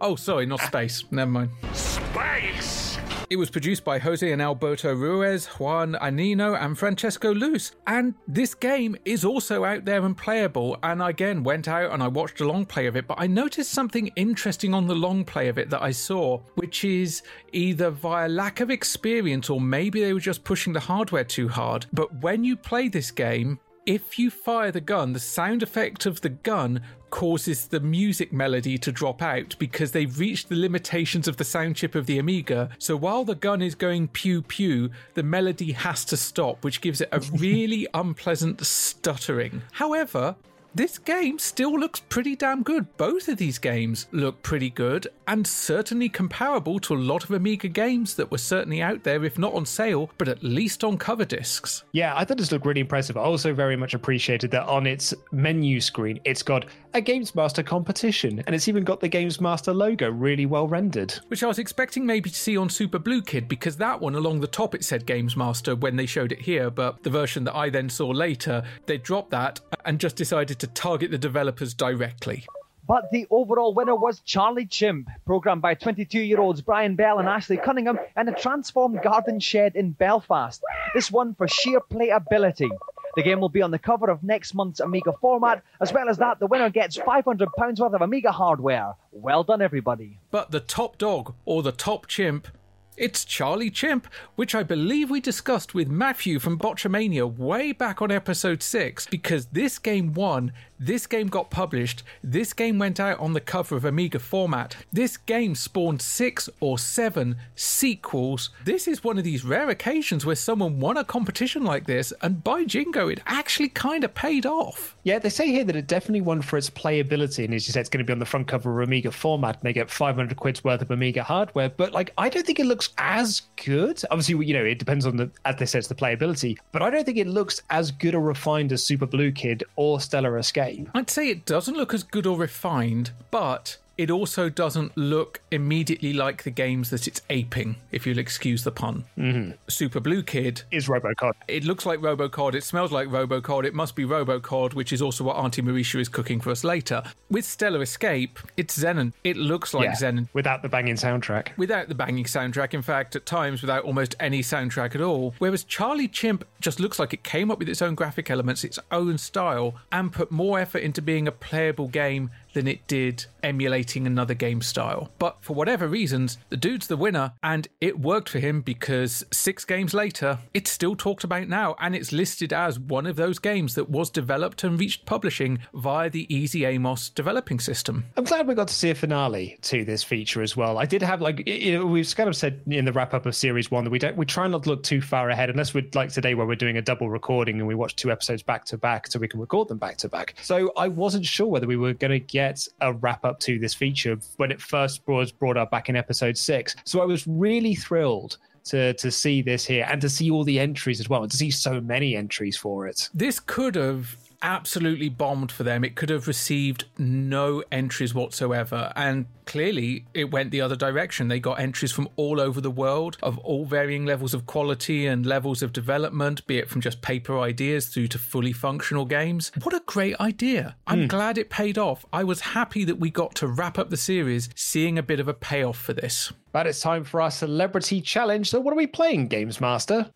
oh, sorry, not space. Never mind. Space! It was produced by Jose and Alberto Ruiz, Juan Anino, and Francesco Luz. And this game is also out there and playable. And I again went out and I watched a long play of it, but I noticed something interesting on the long play of it that I saw, which is either via lack of experience or maybe they were just pushing the hardware too hard. But when you play this game, if you fire the gun, the sound effect of the gun causes the music melody to drop out because they've reached the limitations of the sound chip of the Amiga. So while the gun is going pew pew, the melody has to stop, which gives it a really unpleasant stuttering. However, this game still looks pretty damn good. Both of these games look pretty good and certainly comparable to a lot of Amiga games that were certainly out there, if not on sale, but at least on cover discs. Yeah, I thought this looked really impressive. I also very much appreciated that on its menu screen, it's got a Games Master competition and it's even got the Games Master logo really well rendered. Which I was expecting maybe to see on Super Blue Kid because that one along the top it said Games Master when they showed it here, but the version that I then saw later, they dropped that and just decided to target the developers directly. But the overall winner was Charlie Chimp, programmed by 22 year olds Brian Bell and Ashley Cunningham in a transformed garden shed in Belfast. This one for sheer playability. The game will be on the cover of next month's Amiga format. As well as that, the winner gets £500 worth of Amiga hardware. Well done, everybody. But the top dog, or the top chimp, it's Charlie Chimp, which I believe we discussed with Matthew from Botchamania way back on episode 6, because this game won, this game got published, this game went out on the cover of Amiga format, this game spawned six or seven sequels. This is one of these rare occasions where someone won a competition like this, and by jingo, it actually kind of paid off. Yeah, they say here that it definitely won for its playability, and as you said, it's going to be on the front cover of Amiga format, and they get 500 quid's worth of Amiga hardware. But like, I don't think it looks as good. Obviously, you know, it depends on the, as they said, it's the playability. But I don't think it looks as good or refined as Super Blue Kid or Stellar Escape. I'd say it doesn't look as good or refined, but it also doesn't look immediately like the games that it's aping, if you'll excuse the pun. Mm-hmm. Super Blue Kid is Robocod. It looks like Robocod. It smells like Robocod. It must be Robocod, which is also what Auntie Marisha is cooking for us later. With Stellar Escape, it's Xenon. It looks like Yeah, Xenon. without the banging soundtrack. Without the banging soundtrack, in fact, at times without almost any soundtrack at all. Whereas Charlie Chimp just looks like it came up with its own graphic elements, its own style, and put more effort into being a playable game than it did emulating another game style. But for whatever reasons, the dude's the winner, and it worked for him because six games later, it's still talked about now, and it's listed as one of those games that was developed and reached publishing via the Easy Amos developing system. I'm glad we got to see a finale to this feature as well. I did have like you know, we've kind of said in the wrap up of series one that we don't we try not to look too far ahead unless we're like today where we're doing a double recording and we watch two episodes back to back so we can record them back to back. So I wasn't sure whether we were going to get a wrap up to this feature when it first was brought up back in episode six. So I was really thrilled to to see this here and to see all the entries as well and to see so many entries for it. This could have absolutely bombed for them. It could have received no entries whatsoever. And clearly, it went the other direction. They got entries from all over the world of all varying levels of quality and levels of development, be it from just paper ideas through to fully functional games. What a great idea. I'm Hmm. glad it paid off. I was happy that we got to wrap up the series seeing a bit of a payoff for this. But it's time for our celebrity challenge. So what are we playing, Games Master?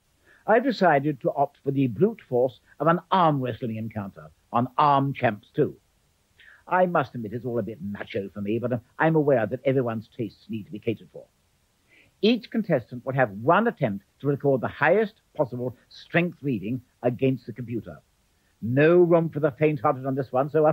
I've decided to opt for the brute force of an arm wrestling encounter on Arm Champs 2. I must admit it's all a bit macho for me, but I'm aware that everyone's tastes need to be catered for. Each contestant will have one attempt to record the highest possible strength reading against the computer. No room for the faint-hearted on this one, so uh,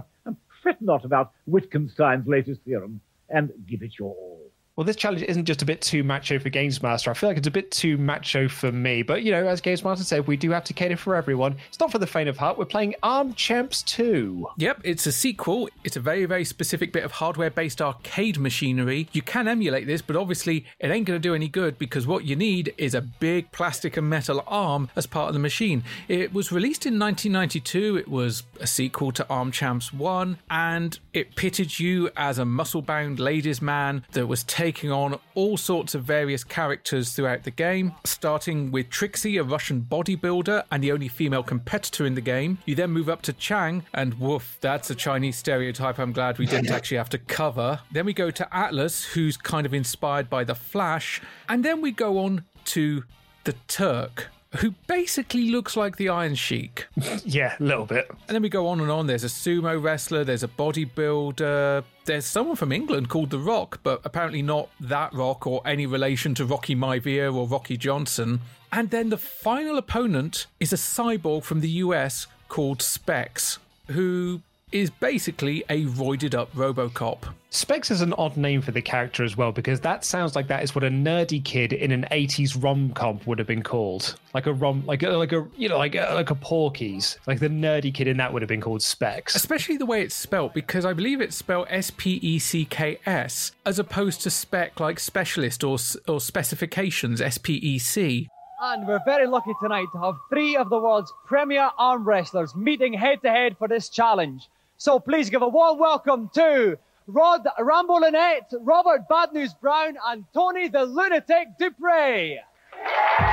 fret not about Wittgenstein's latest theorem, and give it your all. Well, this challenge isn't just a bit too macho for Games Master. I feel like it's a bit too macho for me. But, you know, as Games Master said, we do have to cater for everyone. It's not for the faint of heart. We're playing Arm Champs 2. Yep, it's a sequel. It's a very, very specific bit of hardware based arcade machinery. You can emulate this, but obviously it ain't going to do any good because what you need is a big plastic and metal arm as part of the machine. It was released in 1992. It was a sequel to Arm Champs 1, and it pitted you as a muscle bound ladies' man that was taking on all sorts of various characters throughout the game, starting with Trixie, a Russian bodybuilder and the only female competitor in the game. You then move up to Chang, and woof, that's a Chinese stereotype I'm glad we didn't actually have to cover. Then we go to Atlas, who's kind of inspired by The Flash, and then we go on to the Turk, who basically looks like the Iron Sheik. yeah, a little bit. And then we go on and on. There's a sumo wrestler, there's a bodybuilder, there's someone from England called The Rock, but apparently not that Rock or any relation to Rocky Maivia or Rocky Johnson. And then the final opponent is a cyborg from the US called Specs, who is basically a roided up Robocop. Specs is an odd name for the character as well because that sounds like that is what a nerdy kid in an 80s rom com would have been called. Like a rom like a, like a you know like a, like a Porky's. Like the nerdy kid in that would have been called Specs. Especially the way it's spelt because I believe it's spelled S P E C K S as opposed to spec like specialist or or specifications S P E C. And we're very lucky tonight to have three of the world's premier arm wrestlers meeting head to head for this challenge. So please give a warm welcome to Rod Rambo Lynette, Robert Bad News Brown, and Tony the Lunatic Dupre. All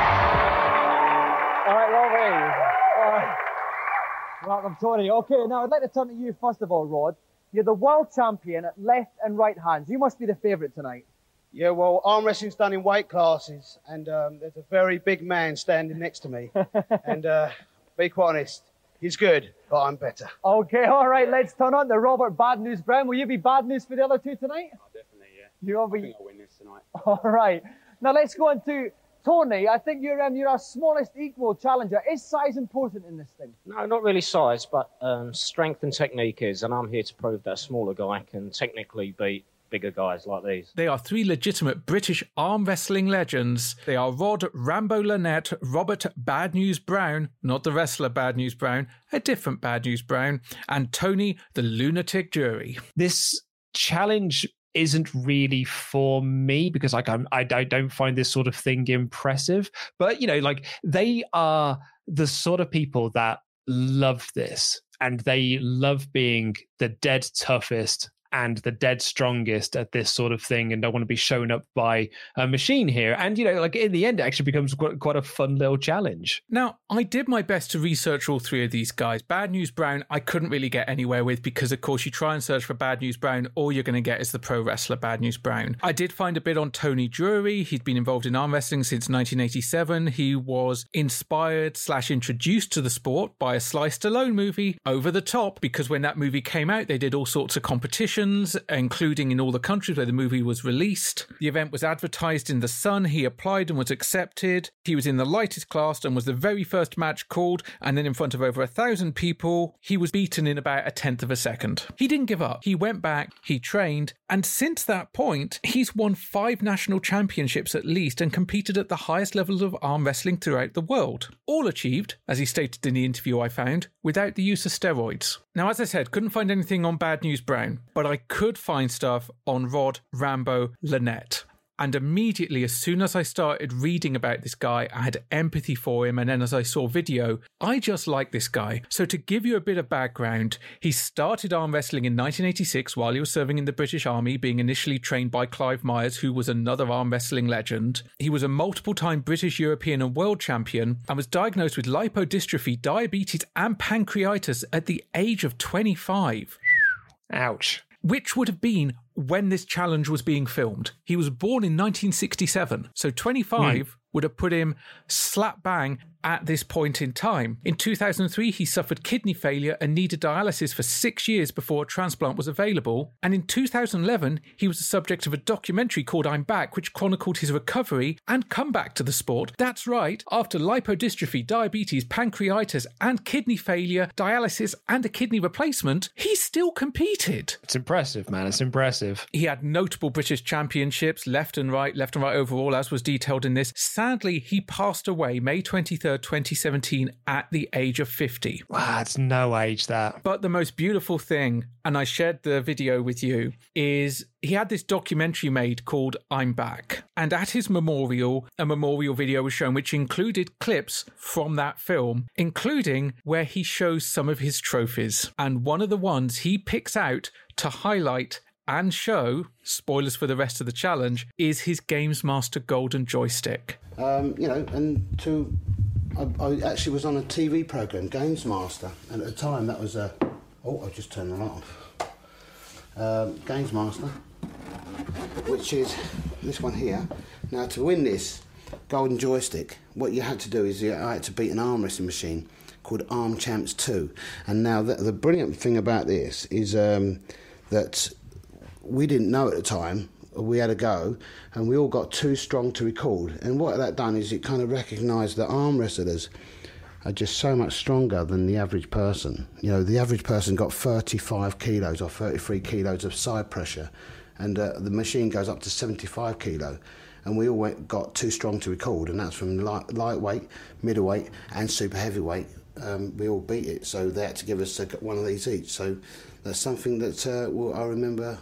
right, lovely. All right. Welcome, Tony. Okay, now I'd like to turn to you first of all, Rod. You're the world champion at left and right hands. You must be the favourite tonight. Yeah, well, arm wrestling's done in weight classes, and um, there's a very big man standing next to me. and uh, be quite honest, he's good, but I'm better. Okay, all right, let's turn on to Robert Bad News Brown. Will you be bad news for the other two tonight? Oh, definitely, yeah. You will be. I think I'll win this tonight. All right. Now let's go on to Tony. I think you're um, you're our smallest equal challenger. Is size important in this thing? No, not really size, but um, strength and technique is, and I'm here to prove that a smaller guy can technically beat bigger guys like these. They are three legitimate British arm wrestling legends. They are Rod Rambo Lynette, Robert Bad News Brown, not the wrestler Bad News Brown, a different Bad News Brown, and Tony the Lunatic Drury. This challenge isn't really for me because like I'm, I, I don't find this sort of thing impressive. But you know, like they are the sort of people that love this and they love being the dead toughest and the dead strongest at this sort of thing and don't want to be shown up by a machine here and you know like in the end it actually becomes quite, a fun little challenge Now, I did my best to research all three of these guys. Bad News Brown, I couldn't really get anywhere with because, of course, you try and search for Bad News Brown, all you're going to get is the pro wrestler Bad News Brown. I did find a bit on Tony Drury. He'd been involved in arm wrestling since 1987. He was inspired slash introduced to the sport by a Sly Stallone movie, Over the Top, because when that movie came out, they did all sorts of competitions, including in all the countries where the movie was released. The event was advertised in The Sun. He applied and was accepted. He was in the lightest class and was the very first match called, and then in front of over a thousand people, he was beaten in about a tenth of a second. He didn't give up. He went back, he trained, and since that point, he's won five national championships at least and competed at the highest levels of arm wrestling throughout the world. All achieved, as he stated in the interview I found, without the use of steroids. Now, as I said, couldn't find anything on Bad News Brown, but I could find stuff on Rod Rambo Lynette. And immediately, as soon as I started reading about this guy, I had empathy for him. And then as I saw video, I just like this guy. So, to give you a bit of background, he started arm wrestling in 1986 while he was serving in the British Army, being initially trained by Clive Myers, who was another arm wrestling legend. He was a multiple time British, European, and world champion and was diagnosed with lipodystrophy, diabetes, and pancreatitis at the age of 25. Ouch. Which would have been when this challenge was being filmed. He was born in 1967, so 25 hmm. would have put him slap bang at this point in time. In 2003, he suffered kidney failure and needed dialysis for six years before a transplant was available. And in 2011, he was the subject of a documentary called I'm Back, which chronicled his recovery and comeback to the sport. That's right, after lipodystrophy, diabetes, pancreatitis, and kidney failure, dialysis, and a kidney replacement, he still competed. It's impressive, man. It's impressive. He had notable British championships, left and right, left and right overall, as was detailed in this. Sadly, he passed away May 23rd, 2017, at the age of 50. Wow, it's no age that. But the most beautiful thing, and I shared the video with you, is he had this documentary made called I'm Back. And at his memorial, a memorial video was shown which included clips from that film, including where he shows some of his trophies. And one of the ones he picks out to highlight and show, spoilers for the rest of the challenge, is his Games Master Golden Joystick. Um, you know, and to. I, actually was on a TV program, Games Master, and at the time that was a. Oh, I just turned the light off. Um, Games Master, which is this one here. Now, to win this golden joystick, what you had to do is you I had to beat an arm wrestling machine called Arm Champs 2. And now, the, the brilliant thing about this is um, that we didn't know at the time. We had a go, and we all got too strong to record. And what that done is it kind of recognised that arm wrestlers are just so much stronger than the average person. You know, the average person got 35 kilos or 33 kilos of side pressure, and uh, the machine goes up to 75 kilo. And we all went, got too strong to record, and that's from light, lightweight, middleweight, and super heavyweight. Um, we all beat it, so they had to give us a, one of these each. So that's something that uh, I remember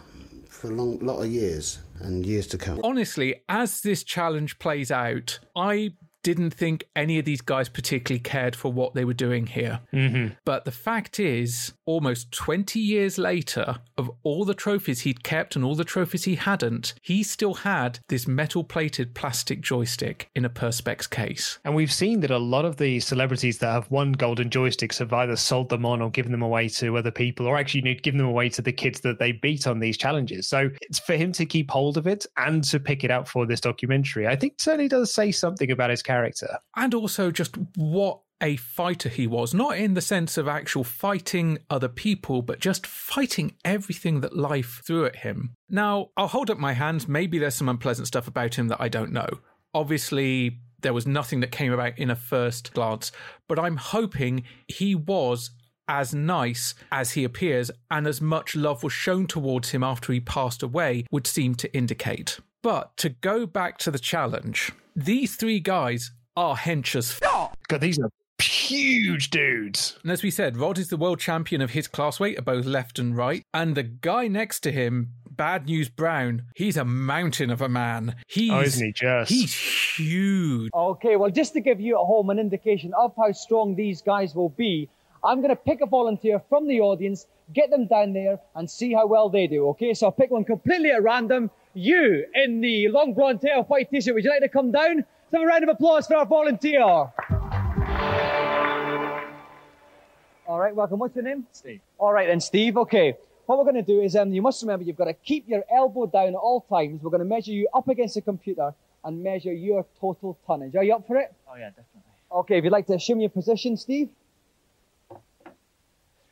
for a long lot of years and years to come. Honestly, as this challenge plays out, I didn't think any of these guys particularly cared for what they were doing here. Mm-hmm. But the fact is, almost 20 years later, of all the trophies he'd kept and all the trophies he hadn't, he still had this metal plated plastic joystick in a Perspex case. And we've seen that a lot of the celebrities that have won golden joysticks have either sold them on or given them away to other people, or actually given them away to the kids that they beat on these challenges. So it's for him to keep hold of it and to pick it out for this documentary. I think certainly does say something about his character. And also just what a fighter he was, not in the sense of actual fighting other people, but just fighting everything that life threw at him. Now, I'll hold up my hands. Maybe there's some unpleasant stuff about him that I don't know. Obviously, there was nothing that came about in a first glance, but I'm hoping he was as nice as he appears and as much love was shown towards him after he passed away would seem to indicate. But to go back to the challenge, these three guys are hench as f- God, these are huge dudes. And as we said, Rod is the world champion of his class weight at both left and right. And the guy next to him, Bad News Brown, he's a mountain of a man. He's, Oh, isn't he just? He's huge. Okay, well, just to give you at home an indication of how strong these guys will be, I'm going to pick a volunteer from the audience, get them down there, and see how well they do. Okay, so I'll pick one completely at random. You in the long blonde hair, white t shirt, would you like to come down? Let's have a round of applause for our volunteer. All right, welcome. What's your name? Steve. All right, then, Steve. Okay. What we're going to do is, um, you must remember, you've got to keep your elbow down at all times. We're going to measure you up against the computer and measure your total tonnage. Are you up for it? Oh, yeah, definitely. Okay, if you'd like to assume your position, Steve.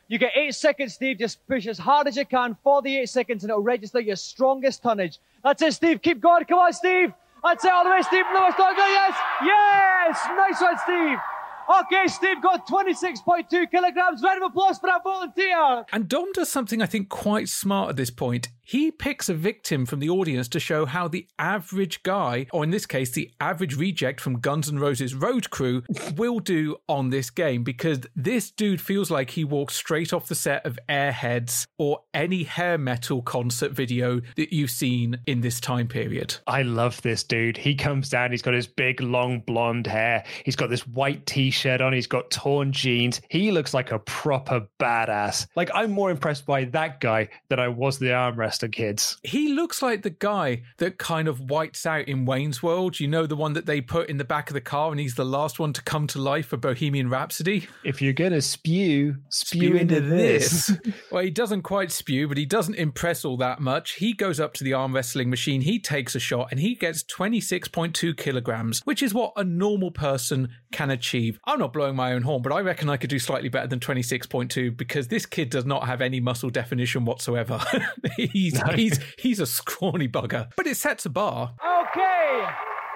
You get eight seconds, Steve. Just push as hard as you can for the eight seconds and it'll register your strongest tonnage. That's it, Steve. Keep going. Come on, Steve. That's it all the way, Steve. No, it's not good. Yes. Yes. Nice one, Steve. Okay, Steve got 26.2 kilograms. Round of applause for that volunteer. And Dom does something I think quite smart at this point. He picks a victim from the audience to show how the average guy, or in this case, the average reject from Guns N' Roses Road Crew, will do on this game because this dude feels like he walked straight off the set of Airheads or any hair metal concert video that you've seen in this time period. I love this dude. He comes down, he's got his big, long blonde hair. He's got this white t shirt on, he's got torn jeans. He looks like a proper badass. Like, I'm more impressed by that guy than I was the arm wrestler kids. He looks like the guy that kind of whites out in Wayne's World. You know, the one that they put in the back of the car and he's the last one to come to life for Bohemian Rhapsody. If you're going to spew, spew, into, this. well, he doesn't quite spew, but he doesn't impress all that much. He goes up to the arm wrestling machine, he takes a shot, and he gets 26.2 kilograms, which is what a normal person can achieve. I'm not blowing my own horn, but I reckon I could do slightly better than 26.2 because this kid does not have any muscle definition whatsoever. he's he's he's a scrawny bugger, but it sets a bar. Okay,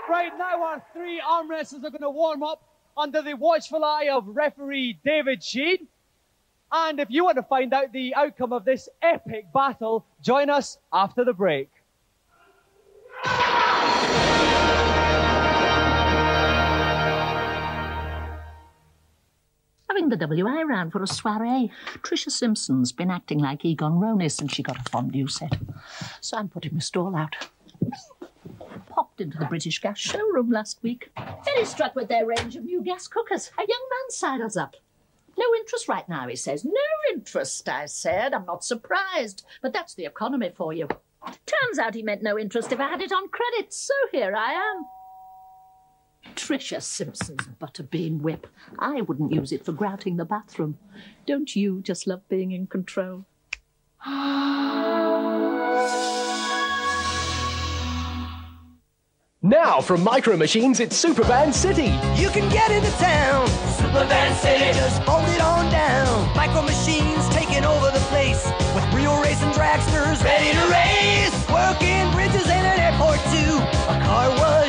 right now our three arm wrestlers are going to warm up under the watchful eye of referee David Sheen. And if you want to find out the outcome of this epic battle, join us after the break. Having the WI round for a soiree. Tricia Simpson's been acting like Egon Ronay since she got a fondue set. So I'm putting my stall out. Popped into the British Gas showroom last week. Very struck with their range of new gas cookers. A young man sidles up. No interest right now, he says. No interest, I said. I'm not surprised. But that's the economy for you. Turns out he meant no interest if I had it on credit, so here I am. Tricia Simpson's butterbean whip. I wouldn't use it for grouting the bathroom. Don't you just love being in control? Now from Micro Machines, it's Super Van City. You can get into town. Super Van City. Just hold it on down. Micro Machines taking over the place. With real racing dragsters ready to race. Working bridges and an airport too. A car wash.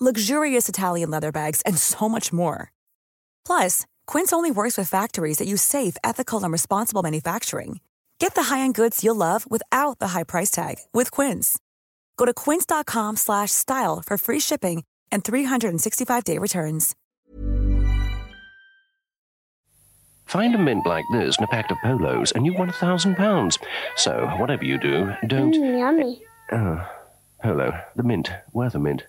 luxurious Italian leather bags, and so much more. Plus, Quince only works with factories that use safe, ethical, and responsible manufacturing. Get the high-end goods you'll love without the high price tag with Quince. Go to quince.com slash style for free shipping and 365-day returns. Find a mint like this in a pack of polos, and you've won a thousand pounds. So, whatever you do, don't. Mm, yummy. Oh, polo, the mint, worth a mint.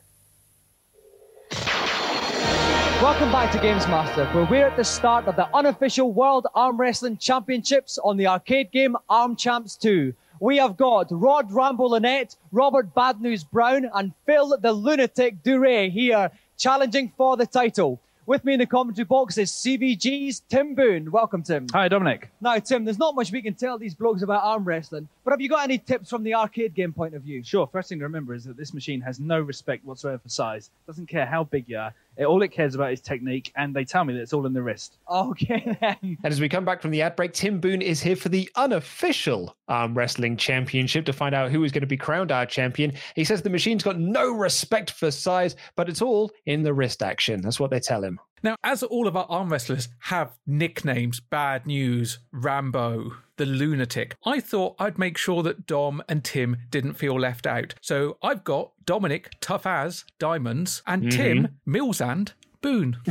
Welcome back to Games Master, where we're at the start of the unofficial World Arm Wrestling Championships on the arcade game Arm Champs 2. We have got Rod Rambo Lynette, Robert Bad News Brown, and Phil the Lunatic Drury here challenging for the title. With me in the commentary box is CVG's Tim Boone. Welcome, Tim. Hi, Dominic. Now, Tim, there's not much we can tell these blokes about arm wrestling, but have you got any tips from the arcade game point of view? Sure. First thing to remember is that this machine has no respect whatsoever for size. Doesn't care how big you are. It, all it cares about is technique, and they tell me that it's all in the wrist. Okay, then. And as we come back from the ad break, Tim Boone is here for the unofficial arm wrestling championship to find out who is going to be crowned our champion. He says the machine's got no respect for size, but it's all in the wrist action. That's what they tell him. Now, as all of our arm wrestlers have nicknames, Bad News, Rambo, the Lunatic, I thought I'd make sure that Dom and Tim didn't feel left out. So I've got Dominic, tough as diamonds, and Mm-hmm. Tim, Mills and Boone.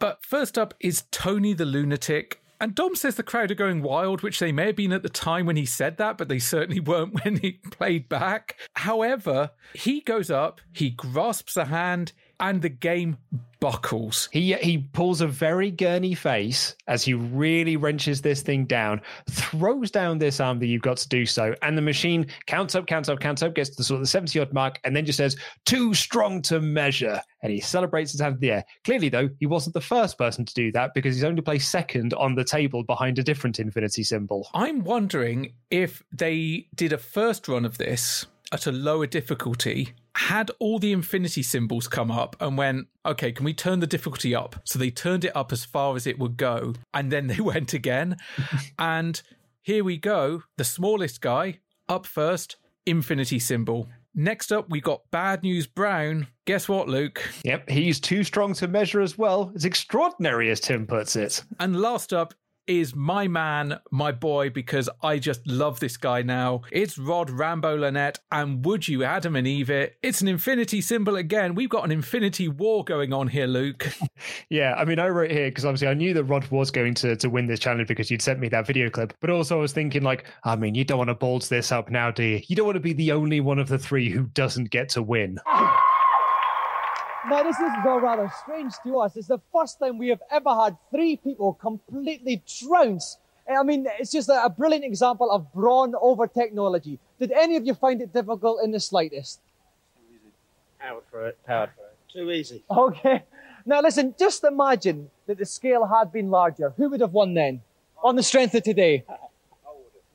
but first up is Tony the Lunatic. And Dom says the crowd are going wild, which they may have been at the time when he said that, but they certainly weren't when he played back. However, he goes up, he grasps a hand, and the game buckles. He he pulls a very gurney face as he really wrenches this thing down, throws down this arm that you've got to do so, and the machine counts up, counts up, counts up, gets to the sort of the 70 odd mark, and then just says, too strong to measure. And he celebrates his hand in the air. Clearly, though, he wasn't the first person to do that because he's only placed second on the table behind a different infinity symbol. I'm wondering if they did a first run of this at a lower difficulty, had all the infinity symbols come up and went, okay, can we turn the difficulty up? So they turned it up as far as it would go. And then they went again. and here we go. The smallest guy up first, infinity symbol. Next up, we got Bad News Brown. Guess what, Luke? Yep, he's too strong to measure as well. It's extraordinary, as Tim puts it. And last up is my man, my boy, because I just love this guy now. It's Rod Rambo Lynette, and would you Adam and Eve it? It's an infinity symbol again. We've got an infinity war going on here, Luke. Yeah, I mean, I wrote here because obviously I knew that Rod was going to, to win this challenge because you'd sent me that video clip. But also, I was thinking, like, I mean, you don't want to balls this up now, do you? You don't want to be the only one of the three who doesn't get to win. Now, this is all rather strange to us. It's the first time we have ever had three people completely trounce. Eh, I mean, it's just a, a brilliant example of brawn over technology. Did any of you find it difficult in the slightest? Powered for it. Powered for it. Too easy. Okay. Now, listen, just imagine that the scale had been larger. Who would have won then? On the strength of today?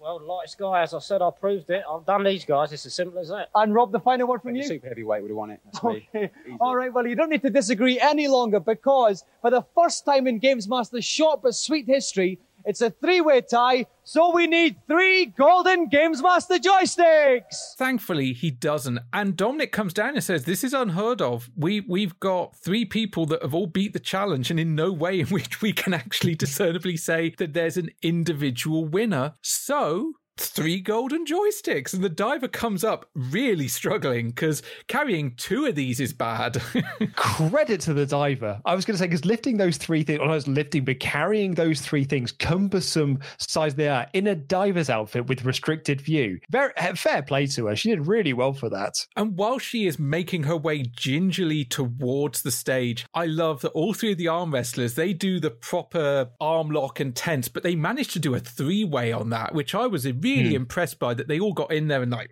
Well, lightest guy, as I said, I proved it. I've done these guys. It's as simple as that. And Rob, the final word from you? Super heavyweight would have won it. That's me. Okay. All right. Well, you don't need to disagree any longer because for the first time in Games Master's short but sweet history, it's a three-way tie. So we need three golden Games Master joysticks. Thankfully, he doesn't. And Dominic comes down and says, "This is unheard of. We we've got three people that have all beat the challenge, and in no way in which we can actually discernibly say that there's an individual winner. So." Three golden joysticks, and the diver comes up really struggling because carrying two of these is bad. Credit to the diver. I was going to say, because lifting those three things, or not lifting, but carrying those three things, cumbersome size they are, in a diver's outfit with restricted view. Very eh, fair play to her. She did really well for that. And while she is making her way gingerly towards the stage, I love that all three of the arm wrestlers they do the proper arm lock and tense, but they managed to do a three way on that, which I was really Hmm. impressed by. That they all got in there and like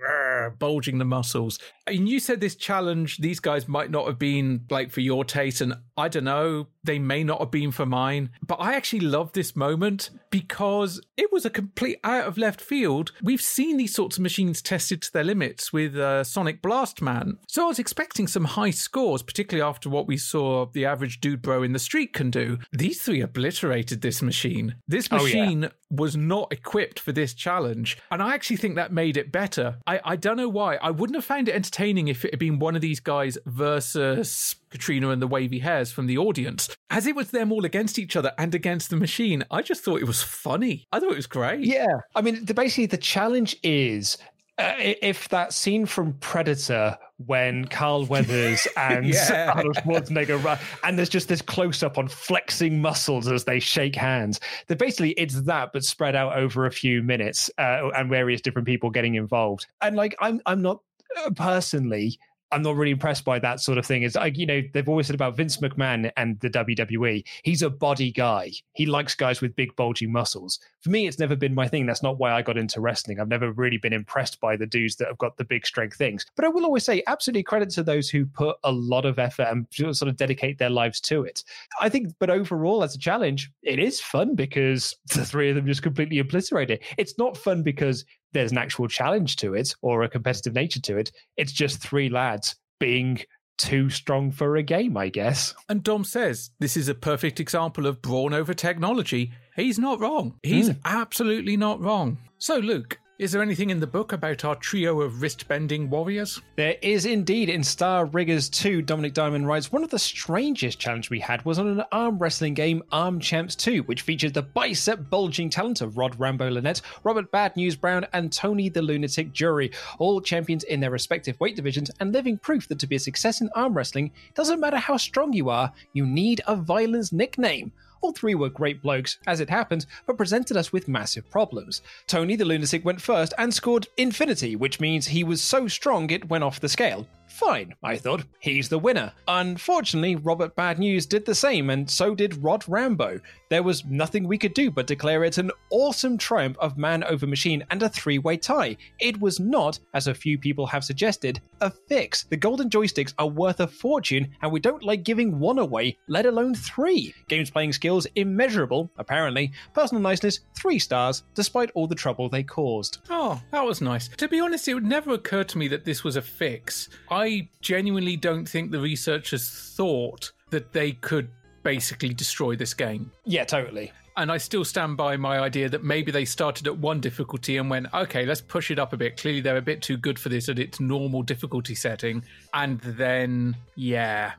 bulging the muscles. And you said this challenge, these guys might not have been like for your taste, and I don't know, they may not have been for mine. But I actually love this moment because it was a complete out of left field. We've seen these sorts of machines tested to their limits with uh, Sonic Blast Man. So I was expecting some high scores, particularly after what we saw the average dude bro in the street can do. These three obliterated this machine. This Oh, yeah. machine was not equipped for this challenge. And I actually think that made it better. I, I don't know why. I wouldn't have found it entertaining if it had been one of these guys versus Katrina and the wavy hairs from the audience. As it was them all against each other and against the machine, I just thought it was funny. I thought it was great. Yeah. I mean, the, basically, the challenge is uh, if that scene from Predator when Carl Weathers and Yeah. Arnold Schwarzenegger run, and there's just this close up on flexing muscles as they shake hands. That basically it's that, but spread out over a few minutes uh, and various different people getting involved. And like, I'm I'm not uh, personally. I'm not really impressed by that sort of thing. Is like you know they've always said about Vince McMahon and the WWE. He's a body guy. He likes guys with big bulging muscles. For me, it's never been my thing. That's not why I got into wrestling. I've never really been impressed by the dudes that have got the big strength things. But I will always say, absolutely credit to those who put a lot of effort and sort of dedicate their lives to it. I think, but overall, as a challenge, it is fun because the three of them just completely obliterate it. It's not fun because there's an actual challenge to it or a competitive nature to it. It's just three lads being too strong for a game, I guess. And Dom says this is a perfect example of brawn over technology. He's not wrong. He's Hmm. absolutely not wrong. So, Luke, is there anything in the book about our trio of wrist bending warriors? There is indeed in Star Riggers 2, Dominic Diamond writes, one of the strangest challenges we had was on an arm wrestling game, Arm Champs 2, which featured the bicep bulging talent of Rod Rambo Lynette, Robert Bad News Brown, and Tony the Lunatic Drury, all champions in their respective weight divisions and living proof that to be a success in arm wrestling, doesn't matter how strong you are, you need a violence nickname. All three were great blokes, as it happened, but presented us with massive problems. Tony the Lunatic went first and scored infinity, which means he was so strong it went off the scale. Fine, I thought. He's the winner. Unfortunately, Robert Bad News did the same, and so did Rod Rambo. There was nothing we could do but declare it an awesome triumph of man over machine and a three way tie. It was not, as a few people have suggested, a fix. The golden joysticks are worth a fortune, and we don't like giving one away, let alone three. Games playing skills immeasurable, apparently. Personal niceness, three stars, despite all the trouble they caused. Oh, that was nice. To be honest, it would never occur to me that this was a fix. I genuinely don't think the researchers thought that they could basically destroy this game. Yeah, totally. And I still stand by my idea that maybe they started at one difficulty and went, okay, let's push it up a bit. Clearly, they're a bit too good for this at its normal difficulty setting. And then, yeah,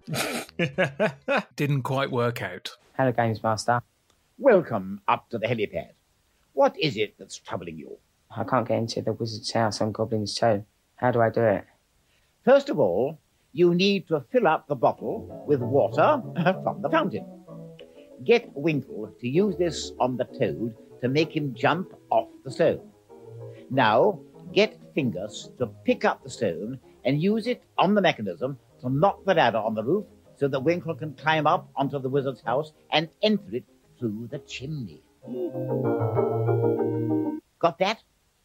didn't quite work out. Hello, Games Master. Welcome up to the helipad. What is it that's troubling you? I can't get into the wizard's house on Gobliins 2. How do I do it? First of all, you need to fill up the bottle with water from the fountain. Get Winkle to use this on the toad to make him jump off the stone. Now, get Fingus to pick up the stone and use it on the mechanism to knock the ladder on the roof so that Winkle can climb up onto the wizard's house and enter it through the chimney. Got that?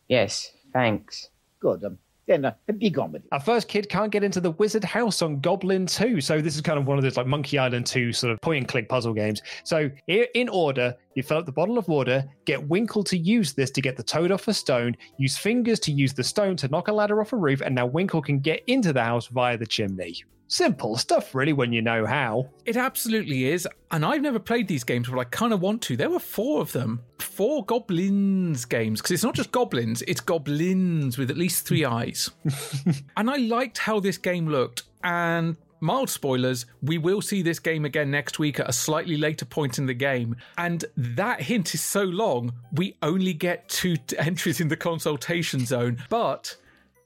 Yes, thanks. Good. Um, then uh, be. Our first kid can't get into the wizard house on Gobliins 2. So this is kind of one of those like Monkey Island 2 sort of point and click puzzle games. So here in order, you fill up the bottle of water, get Winkle to use this to get the toad off a stone, use Fingus to use the stone to knock a ladder off a roof, and now Winkle can get into the house via the chimney. Simple stuff, really, when you know how. It absolutely is. And I've never played these games, but I kind of want to. There were four of them. Four Goblins games. Because it's not just goblins, it's goblins with at least three eyes. and I liked how this game looked. And mild spoilers, we will see this game again next week at a slightly later point in the game. And that hint is so long, we only get two entries in the consultation zone. But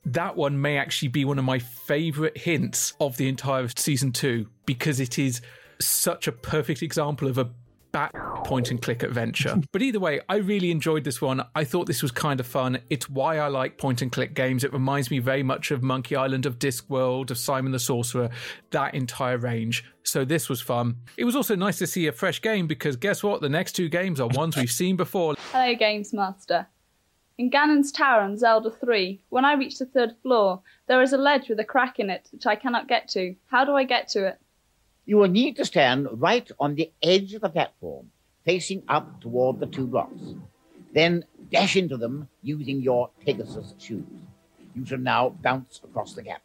that one may actually be one of my favorite hints of the entire season two because it is such a perfect example of a back point and click adventure. but either way, I really enjoyed this one. I thought this was kind of fun. It's why I like point and click games. It reminds me very much of Monkey Island, of Discworld, of Simon the Sorcerer, that entire range. So this was fun. It was also nice to see a fresh game because guess what? The next two games are ones we've seen before. Hello, Games Master. In Ganon's Tower on Zelda 3, when I reach the third floor, there is a ledge with a crack in it which I cannot get to. How do I get to it? You will need to stand right on the edge of the platform, facing up toward the two blocks. Then dash into them using your Pegasus shoes. You shall now bounce across the gap.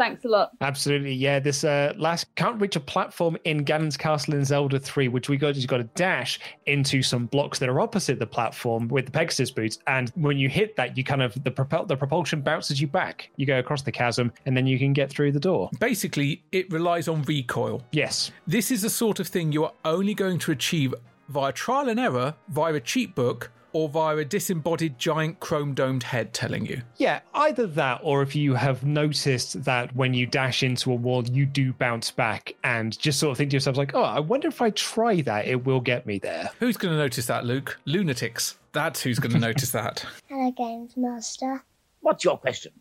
Thanks a lot. Absolutely, yeah. This uh, last can't reach a platform in Ganon's Castle in Zelda 3, which we got. You got to dash into some blocks that are opposite the platform with the Pegasus boots, and when you hit that, you kind of the propel the propulsion bounces you back. You go across the chasm, and then you can get through the door. Basically, it relies on recoil. Yes, This is the sort of thing you are only going to achieve via trial and error, via a cheat book, or via a disembodied giant chrome domed head telling you. Yeah, either that, or if you have noticed that when you dash into a wall, you do bounce back, and just sort of think to yourself, like, oh, I wonder if I try that, it will get me there. Who's going to notice that, Luke? Lunatics. That's who's going to notice that. Hello, Games Master. What's your question?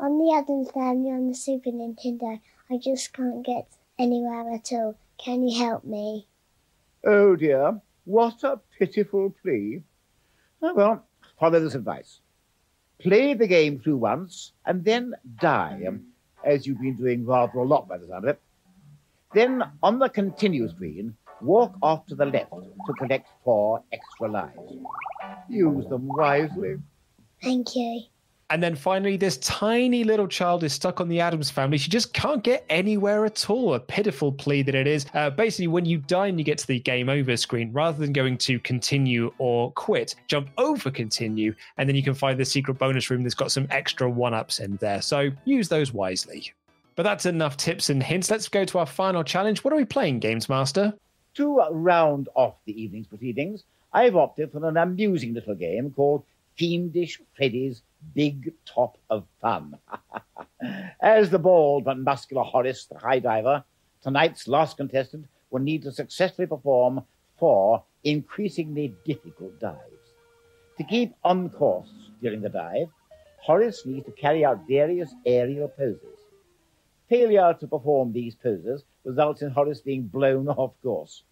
On the Addams Family on the Super Nintendo, I just can't get anywhere at all. Can you help me? Oh dear, what a pitiful plea. Oh, well, follow this advice. Play the game through once and then die, um, as you've been doing rather a lot by the sound of it. Then, on the continue screen, walk off to the left to collect four extra lives. Use them wisely. Thank you. And then finally, this tiny little child is stuck on the Addams family. She just can't get anywhere at all. A pitiful plea that it is. Uh, basically, when you die and you get to the game over screen, rather than going to continue or quit, jump over continue, and then you can find the secret bonus room that's got some extra one ups in there. So use those wisely. But that's enough tips and hints. Let's go to our final challenge. What are we playing, Games Master? To round off the evening's proceedings, I've opted for an amusing little game called Fiendish Freddy's Big Top of Fun. As the bald but muscular Horace, the high diver, tonight's last contestant will need to successfully perform four increasingly difficult dives. To keep on course during the dive, Horace needs to carry out various aerial poses. Failure to perform these poses results in Horace being blown off course.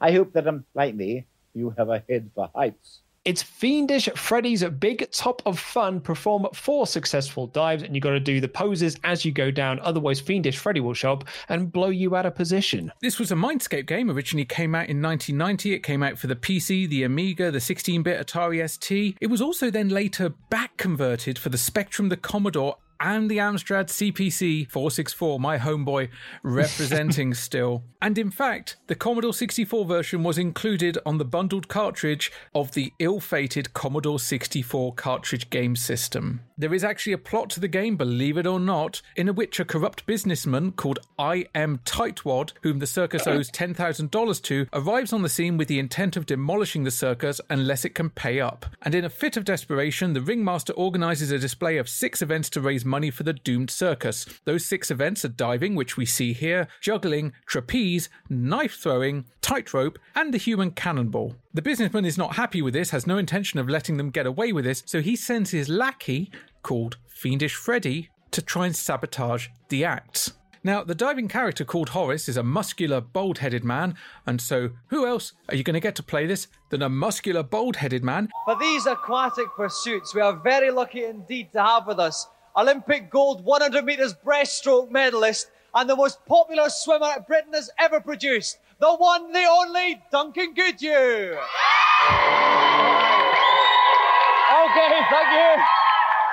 I hope that, um, like me, you have a head for heights. It's Fiendish Freddy's big top of fun. Perform four successful dives, and you've got to do the poses as you go down. Otherwise, Fiendish Freddy will show up and blow you out of position. This was a Mindscape game. Originally came out in 1990. It came out for the PC, the Amiga, the 16-bit Atari ST. It was also then later back converted for the Spectrum, the Commodore, and the Amstrad CPC 464, my homeboy, representing still. And in fact, the Commodore 64 version was included on the bundled cartridge of the ill fated Commodore 64 cartridge game system. There is actually a plot to the game, believe it or not, in which a corrupt businessman called I. M. Tightwad, whom the circus owes $10,000 to, arrives on the scene with the intent of demolishing the circus unless it can pay up. And in a fit of desperation, the ringmaster organizes a display of six events to raise money for the doomed circus. Those six events are diving, which we see here, juggling, trapeze, knife throwing, tightrope, and the human cannonball. The businessman is not happy with this, has no intention of letting them get away with this, so he sends his lackey, called Fiendish Freddy, to try and sabotage the acts. Now, the diving character called Horace is a muscular, bald headed man, and so who else are you going to get to play this than a muscular, bald headed man? For these aquatic pursuits, we are very lucky indeed to have with us Olympic gold 100 metres breaststroke medalist and the most popular swimmer Britain has ever produced, the one, the only Duncan Goodhew. Okay, thank you.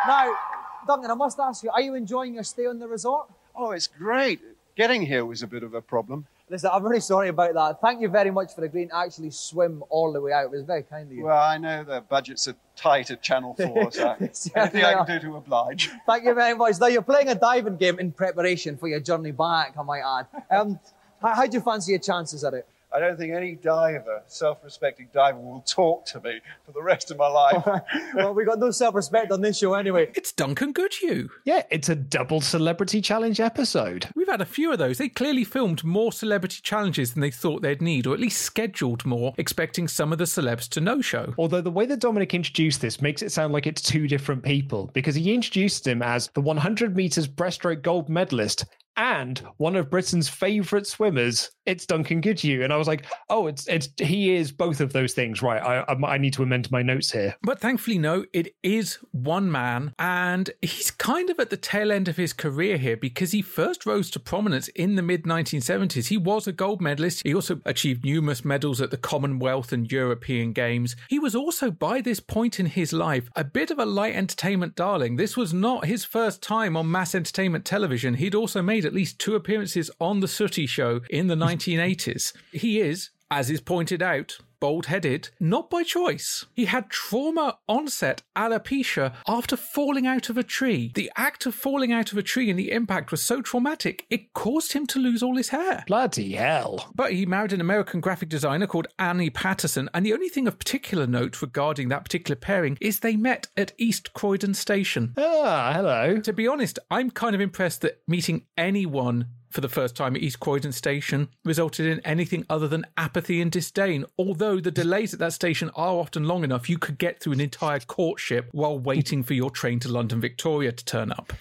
Now, Duncan, I must ask you, are you enjoying your stay on the resort? Oh, it's great. Getting here was a bit of a problem. Listen, I'm really sorry about that. Thank you very much for agreeing to actually swim all the way out. It was very kind of you. Well, I know the budgets are tight at Channel 4, so anything I can do to oblige. Thank you very much. Now, you're playing a diving game in preparation for your journey back, I might add. Um, how, how do you fancy your chances at it? I don't think any diver, self-respecting diver, will talk to me for the rest of my life. well, we got no self-respect on this show anyway. It's Duncan Goodhew. Yeah, it's a double celebrity challenge episode. We've had a few of those. They clearly filmed more celebrity challenges than they thought they'd need, or at least scheduled more, expecting some of the celebs to no show. Although the way that Dominic introduced this makes it sound like it's two different people, because he introduced him as the 100 meters breaststroke gold medalist and one of Britain's favourite swimmers. It's Duncan Goodhew, and I was like, "Oh, it's it's he is both of those things, right?" I I, I need to amend my notes here. But thankfully, no, it is one man, and he's kind of at the tail end of his career here because he first rose to prominence in the mid 1970s. He was a gold medalist. He also achieved numerous medals at the Commonwealth and European Games. He was also, by this point in his life, a bit of a light entertainment darling. This was not his first time on mass entertainment television. He'd also made at least two appearances on The Sooty Show in the 1980s. He is, as is pointed out, bald headed, not by choice. He had trauma onset alopecia after falling out of a tree. The act of falling out of a tree and the impact was so traumatic, it caused him to lose all his hair. Bloody hell. But he married an American graphic designer called Annie Patterson, and the only thing of particular note regarding that particular pairing is they met at East Croydon Station. Ah, hello. To be honest, I'm kind of impressed that meeting anyone for the first time at East Croydon Station resulted in anything other than apathy and disdain. Although the delays at that station are often long enough, you could get through an entire courtship while waiting for your train to London Victoria to turn up.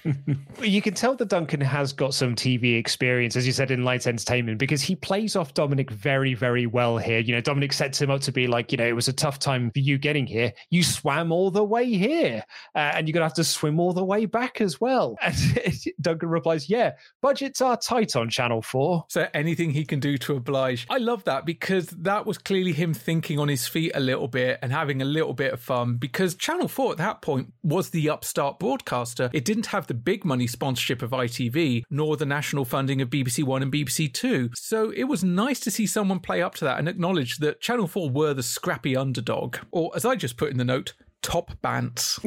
you can tell that Duncan has got some TV experience, as you said, in light entertainment, because he plays off Dominic very, very well here. You know, Dominic sets him up to be like, you know, it was a tough time for you getting here. You swam all the way here, uh, and you're going to have to swim all the way back as well. And Duncan replies, yeah, budgets are tight on Channel 4. So anything he can do to oblige. I love that because that was clearly him thinking on his feet a little bit and having a little bit of fun because Channel 4 at that point was the upstart broadcaster. It didn't have the big money sponsorship of ITV nor the national funding of BBC One and BBC Two. So it was nice to see someone play up to that and acknowledge that Channel 4 were the scrappy underdog. Or as I just put in the note, top bants.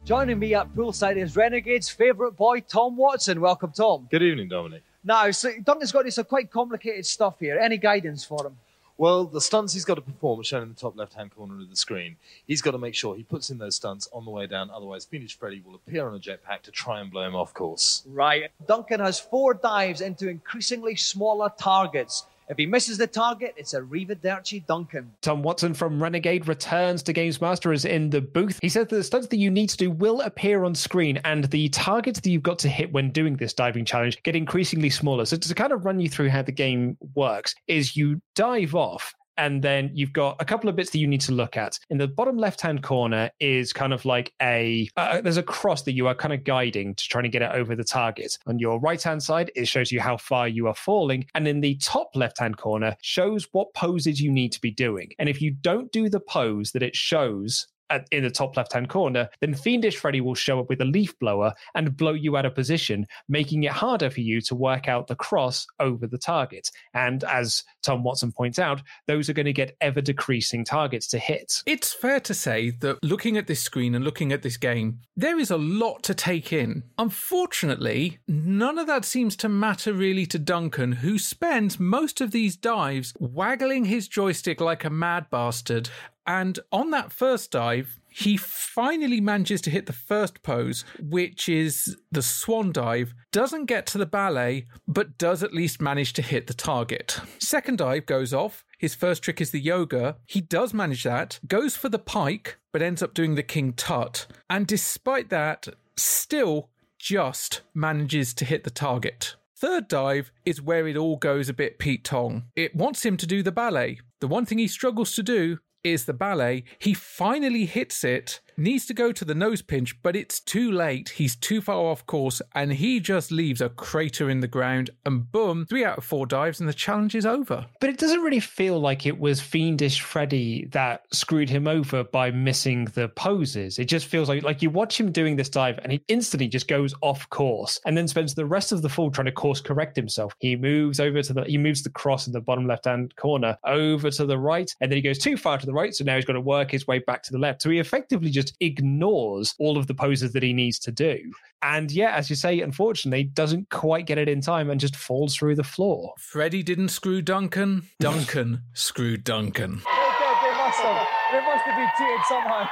Joining me at poolside is Renegade's favourite boy, Tom Watson. Welcome, Tom. Good evening, Dominic. Now, so Duncan's got some quite complicated stuff here. Any guidance for him? Well, the stunts he's got to perform are shown in the top left-hand corner of the screen. He's got to make sure he puts in those stunts on the way down, otherwise Fiendish Freddy will appear on a jetpack to try and blow him off course. Right. Duncan has four dives into increasingly smaller targets If he misses the target, it's a Arrivederci Duncan. Tom Watson from Renegade returns to Games Master is in the booth. He says that the stunts that you need to do will appear on screen, and the targets that you've got to hit when doing this diving challenge get increasingly smaller. So to kind of run you through how the game works, is you dive off and then you've got a couple of bits that you need to look at. In the bottom left hand corner is kind of like a uh, there's a cross that you are kind of guiding to trying to get it over the target. On your right hand side, it shows you how far you are falling, and in the top left hand corner shows what poses you need to be doing. And if you don't do the pose that it shows at, in the top left hand corner, then Fiendish Freddy will show up with a leaf blower and blow you out of position, making it harder for you to work out the cross over the target. And as Tom Watson points out, those are going to get ever decreasing targets to hit. It's fair to say that looking at this screen and looking at this game, there is a lot to take in. Unfortunately, none of that seems to matter really to Duncan, who spends most of these dives waggling his joystick like a mad bastard. And on that first dive, he finally manages to hit the first pose, which is the swan dive. Doesn't get to the ballet, but does at least manage to hit the target. Second dive goes off. His first trick is the yoga. He does manage that, goes for the pike, but ends up doing the king tut. And despite that, still just manages to hit the target. Third dive is where it all goes a bit Pete Tong. It wants him to do the ballet. The one thing he struggles to do is the ballet. He finally hits it, needs to go to the nose pinch, but it's too late. He's too far off course, and he just leaves a crater in the ground. And boom, three out of four dives, and the challenge is over. But it doesn't really feel like it was Fiendish Freddy that screwed him over by missing the poses. It just feels like like you watch him doing this dive and he instantly just goes off course and then spends the rest of the fall trying to course correct himself. He moves over to the he moves the cross in the bottom left hand corner over to the right, and then he goes too far to the right, so now he's got to work his way back to the left. So he effectively just ignores all of the poses that he needs to do. And yeah, as you say, unfortunately, doesn't quite get it in time and just falls through the floor. Freddie didn't screw Duncan. Duncan screwed Duncan. They, they, they must have. They must have been cheated somehow.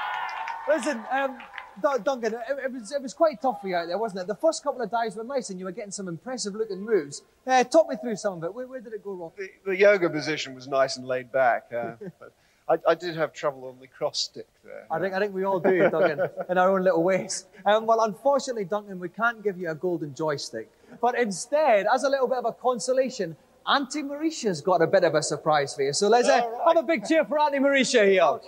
Listen, um, Dun- Duncan, it, it was it was quite tough for you out there, wasn't it? The first couple of dives were nice, and you were getting some impressive looking moves. Uh, talk me through some of it. Where, where did it go wrong? The, the yoga position was nice and laid back, uh, but I, I did have trouble on the cross stick there. I think I think we all do, Duncan, in our own little ways. Um, well, unfortunately, Duncan, we can't give you a golden joystick. But instead, as a little bit of a consolation, Auntie Mauritia's got a bit of a surprise for you. So let's uh, have a big cheer for Auntie Mauritia here.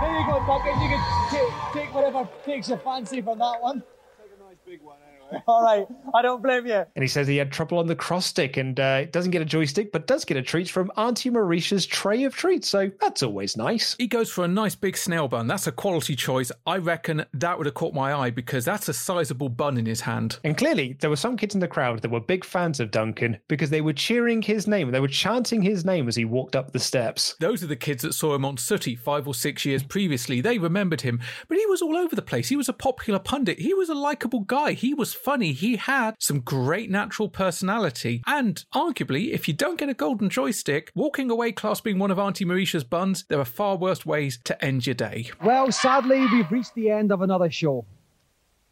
There you go, Duncan. You can take, take whatever takes your fancy from that one. Take a nice big one. All right, I don't blame you. And he says he had trouble on the cross stick and uh, doesn't get a joystick, but does get a treat from Auntie Mauritia's tray of treats. So that's always nice. He goes for a nice big snail bun. That's a quality choice. I reckon that would have caught my eye because that's a sizable bun in his hand. And clearly, there were some kids in the crowd that were big fans of Duncan because they were cheering his name. They were chanting his name as he walked up the steps. Those are the kids that saw him on Sooty five or six years previously. They remembered him, but he was all over the place. He was a popular pundit. He was a likable guy. He was funny. He had some great natural personality. And arguably, if you don't get a golden joystick, walking away clasping one of Auntie Mauritia's buns, there are far worse ways to end your day. Well, sadly, we've reached the end of another show.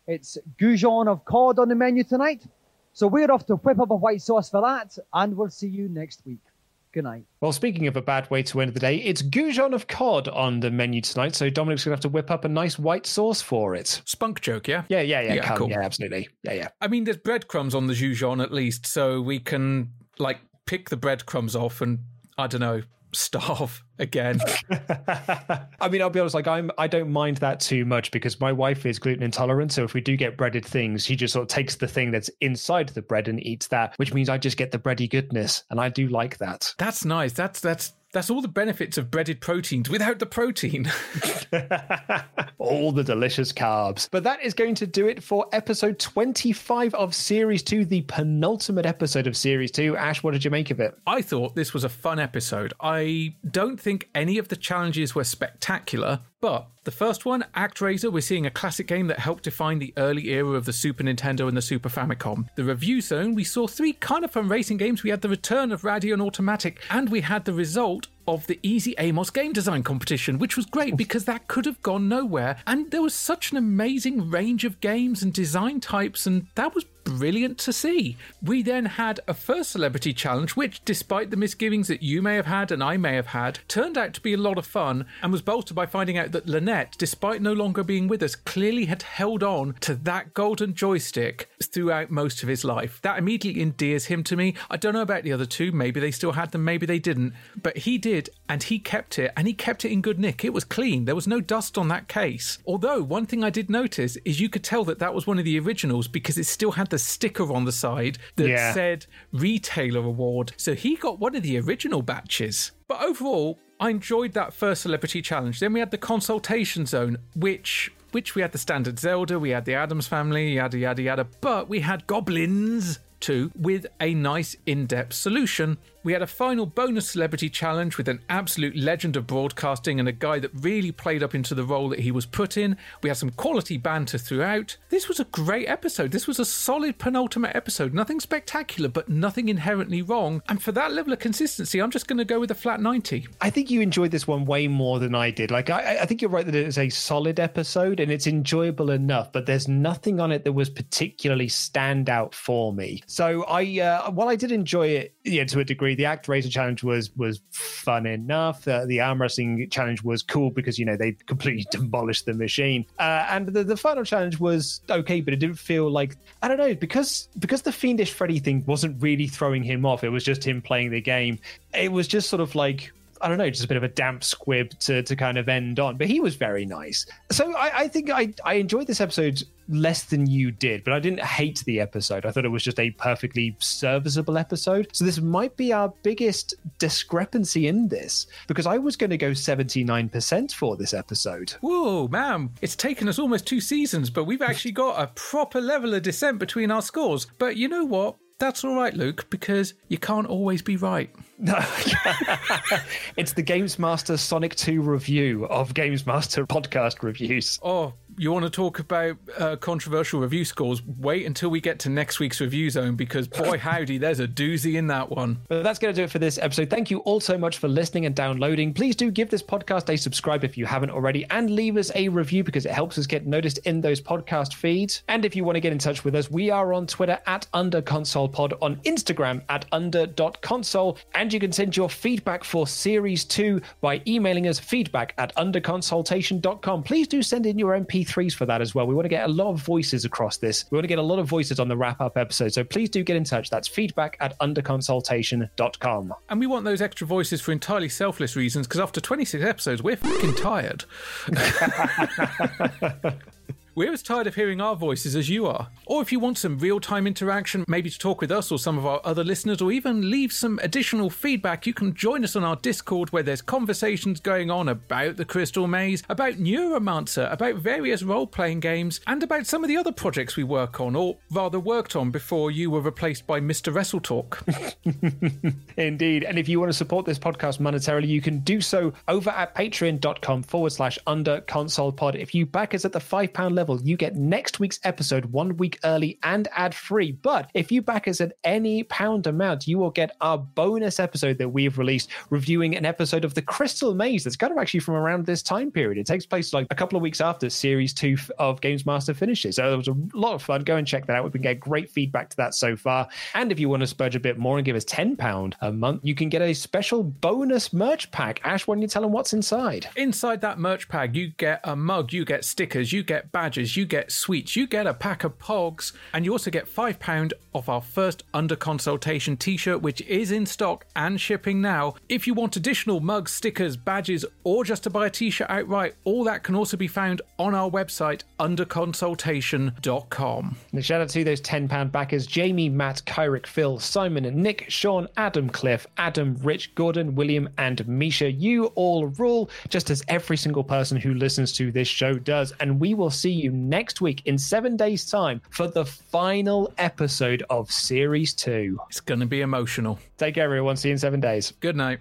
It's goujon of cod on the menu tonight, so we're off to whip up a white sauce for that, and we'll see you next week. Good night. Well, speaking of a bad way to end the day, it's goujon of cod on the menu tonight. So Dominic's going to have to whip up a nice white sauce for it. Spunk joke, yeah? Yeah, yeah, yeah. Yeah, come. cool. Yeah, absolutely. Yeah, yeah. I mean, there's breadcrumbs on the goujon at least, so we can, like, pick the breadcrumbs off and, I don't know, starve again. I mean, I'll be honest. Like, I'm I don't mind that too much because my wife is gluten intolerant. So if we do get breaded things, she just sort of takes the thing that's inside the bread and eats that, which means I just get the bready goodness, and I do like that. That's nice. That's that's that's all the benefits of breaded proteins without the protein. all the delicious carbs. But that is going to do it for episode 25 of Series 2, the penultimate episode of Series 2. Ash, what did you make of it? I thought this was a fun episode. I don't think any of the challenges were spectacular, but the first one, ActRaiser, we're seeing a classic game that helped define the early era of the Super Nintendo and the Super Famicom. The Review Zone, we saw three kind of fun racing games. We had the return of Radion Automatic, and we had the result of the Easy Amos game design competition, which was great because that could have gone nowhere. And there was such an amazing range of games and design types, and that was brilliant to see. We then had a first celebrity challenge, which, despite the misgivings that you may have had and I may have had, turned out to be a lot of fun and was bolstered by finding out that Lynette, despite no longer being with us, clearly had held on to that golden joystick throughout most of his life. That immediately endears him to me. I don't know about the other two. Maybe they still had them, maybe they didn't. But he did, and he kept it, and he kept it in good nick. It was clean. There was no dust on that case. Although, one thing I did notice is you could tell that that was one of the originals because it still had the sticker on the side that Yeah. said Retailer Award. So he got one of the original batches. But overall, I enjoyed that first celebrity challenge. Then we had the consultation zone, which which we had the standard Zelda, we had the Addams family, yada yada yada, but we had Gobliins 2 with a nice in-depth solution. We had a final bonus celebrity challenge with an absolute legend of broadcasting and a guy that really played up into the role that he was put in. We had some quality banter throughout. This was a great episode. This was a solid penultimate episode. Nothing spectacular, but nothing inherently wrong. And for that level of consistency, I'm just going to go with a flat 90. I think you enjoyed this one way more than I did. Like, I, I think you're right that it is a solid episode and it's enjoyable enough, but there's nothing on it that was particularly stand out for me. So I, uh, while I did enjoy it, yeah, to a degree, the ActRaiser challenge was was fun enough. Uh, the arm wrestling challenge was cool because you know they completely demolished the machine, uh, and the, the final challenge was okay, but it didn't feel like I don't know because because the fiendish Freddy thing wasn't really throwing him off. It was just him playing the game. It was just sort of like I don't know, just a bit of a damp squib to, to kind of end on. But he was very nice. So I, I think I, I enjoyed this episode less than you did, but I didn't hate the episode. I thought it was just a perfectly serviceable episode. So this might be our biggest discrepancy in this because I was going to go 79% for this episode. Whoa, man, it's taken us almost two seasons, but we've actually got a proper level of dissent between our scores. But you know what? That's all right, Luke, because you can't always be right. No, it's the Games Master Sonic 2 review of Games Master podcast reviews. Oh, you want to talk about uh, controversial review scores? Wait until we get to next week's review zone because, boy, howdy, there's a doozy in that one. But that's going to do it for this episode. Thank you all so much for listening and downloading. Please do give this podcast a subscribe if you haven't already and leave us a review because it helps us get noticed in those podcast feeds. And if you want to get in touch with us, we are on Twitter at UnderConsolePod, on Instagram at under.console, and you can send your feedback for Series 2 by emailing us feedback at underconsultation.com. Please do send in your MP3s for that as well. We want to get a lot of voices across this. We want to get a lot of voices on the wrap up episode. So please do get in touch. That's feedback at underconsultation.com. And we want those extra voices for entirely selfless reasons because after 26 episodes, we're fucking tired. We're as tired of hearing our voices as you are. Or if you want some real time interaction, maybe to talk with us or some of our other listeners, or even leave some additional feedback, you can join us on our Discord where there's conversations going on about the Crystal Maze, about Neuromancer, about various role playing games, and about some of the other projects we work on, or rather worked on before you were replaced by Mr. Wrestle Talk. Indeed. And if you want to support this podcast monetarily, you can do so over at patreon.com forward slash under console pod. If you back us at the £5 level, you get next week's episode one week early and ad free. But if you back us at any pound amount, you will get our bonus episode that we've released reviewing an episode of The Crystal Maze that's kind of actually from around this time period. It takes place like a couple of weeks after series two of Games Master finishes. So it was a lot of fun. Go and check that out. We've been getting great feedback to that so far. And if you want to spurge a bit more and give us £10 a month, you can get a special bonus merch pack. Ash, why don't you tell them what's inside? Inside that merch pack, you get a mug, you get stickers, you get badges, you get sweets, you get a pack of pogs, and you also get £5 off our first under consultation t shirt, which is in stock and shipping now. If you want additional mugs, stickers, badges, or just to buy a t shirt outright, all that can also be found on our website, underconsultation.com. And shout out to those £10 backers Jamie, Matt, Kyrick, Phil, Simon, Nick, Sean, Adam, Cliff, Adam, Rich, Gordon, William, and Misha. You all rule, just as every single person who listens to this show does. And we will see you next week in seven days' time for the final episode of Series 2. It's going to be emotional. Take care, everyone. See you in seven days. Good night.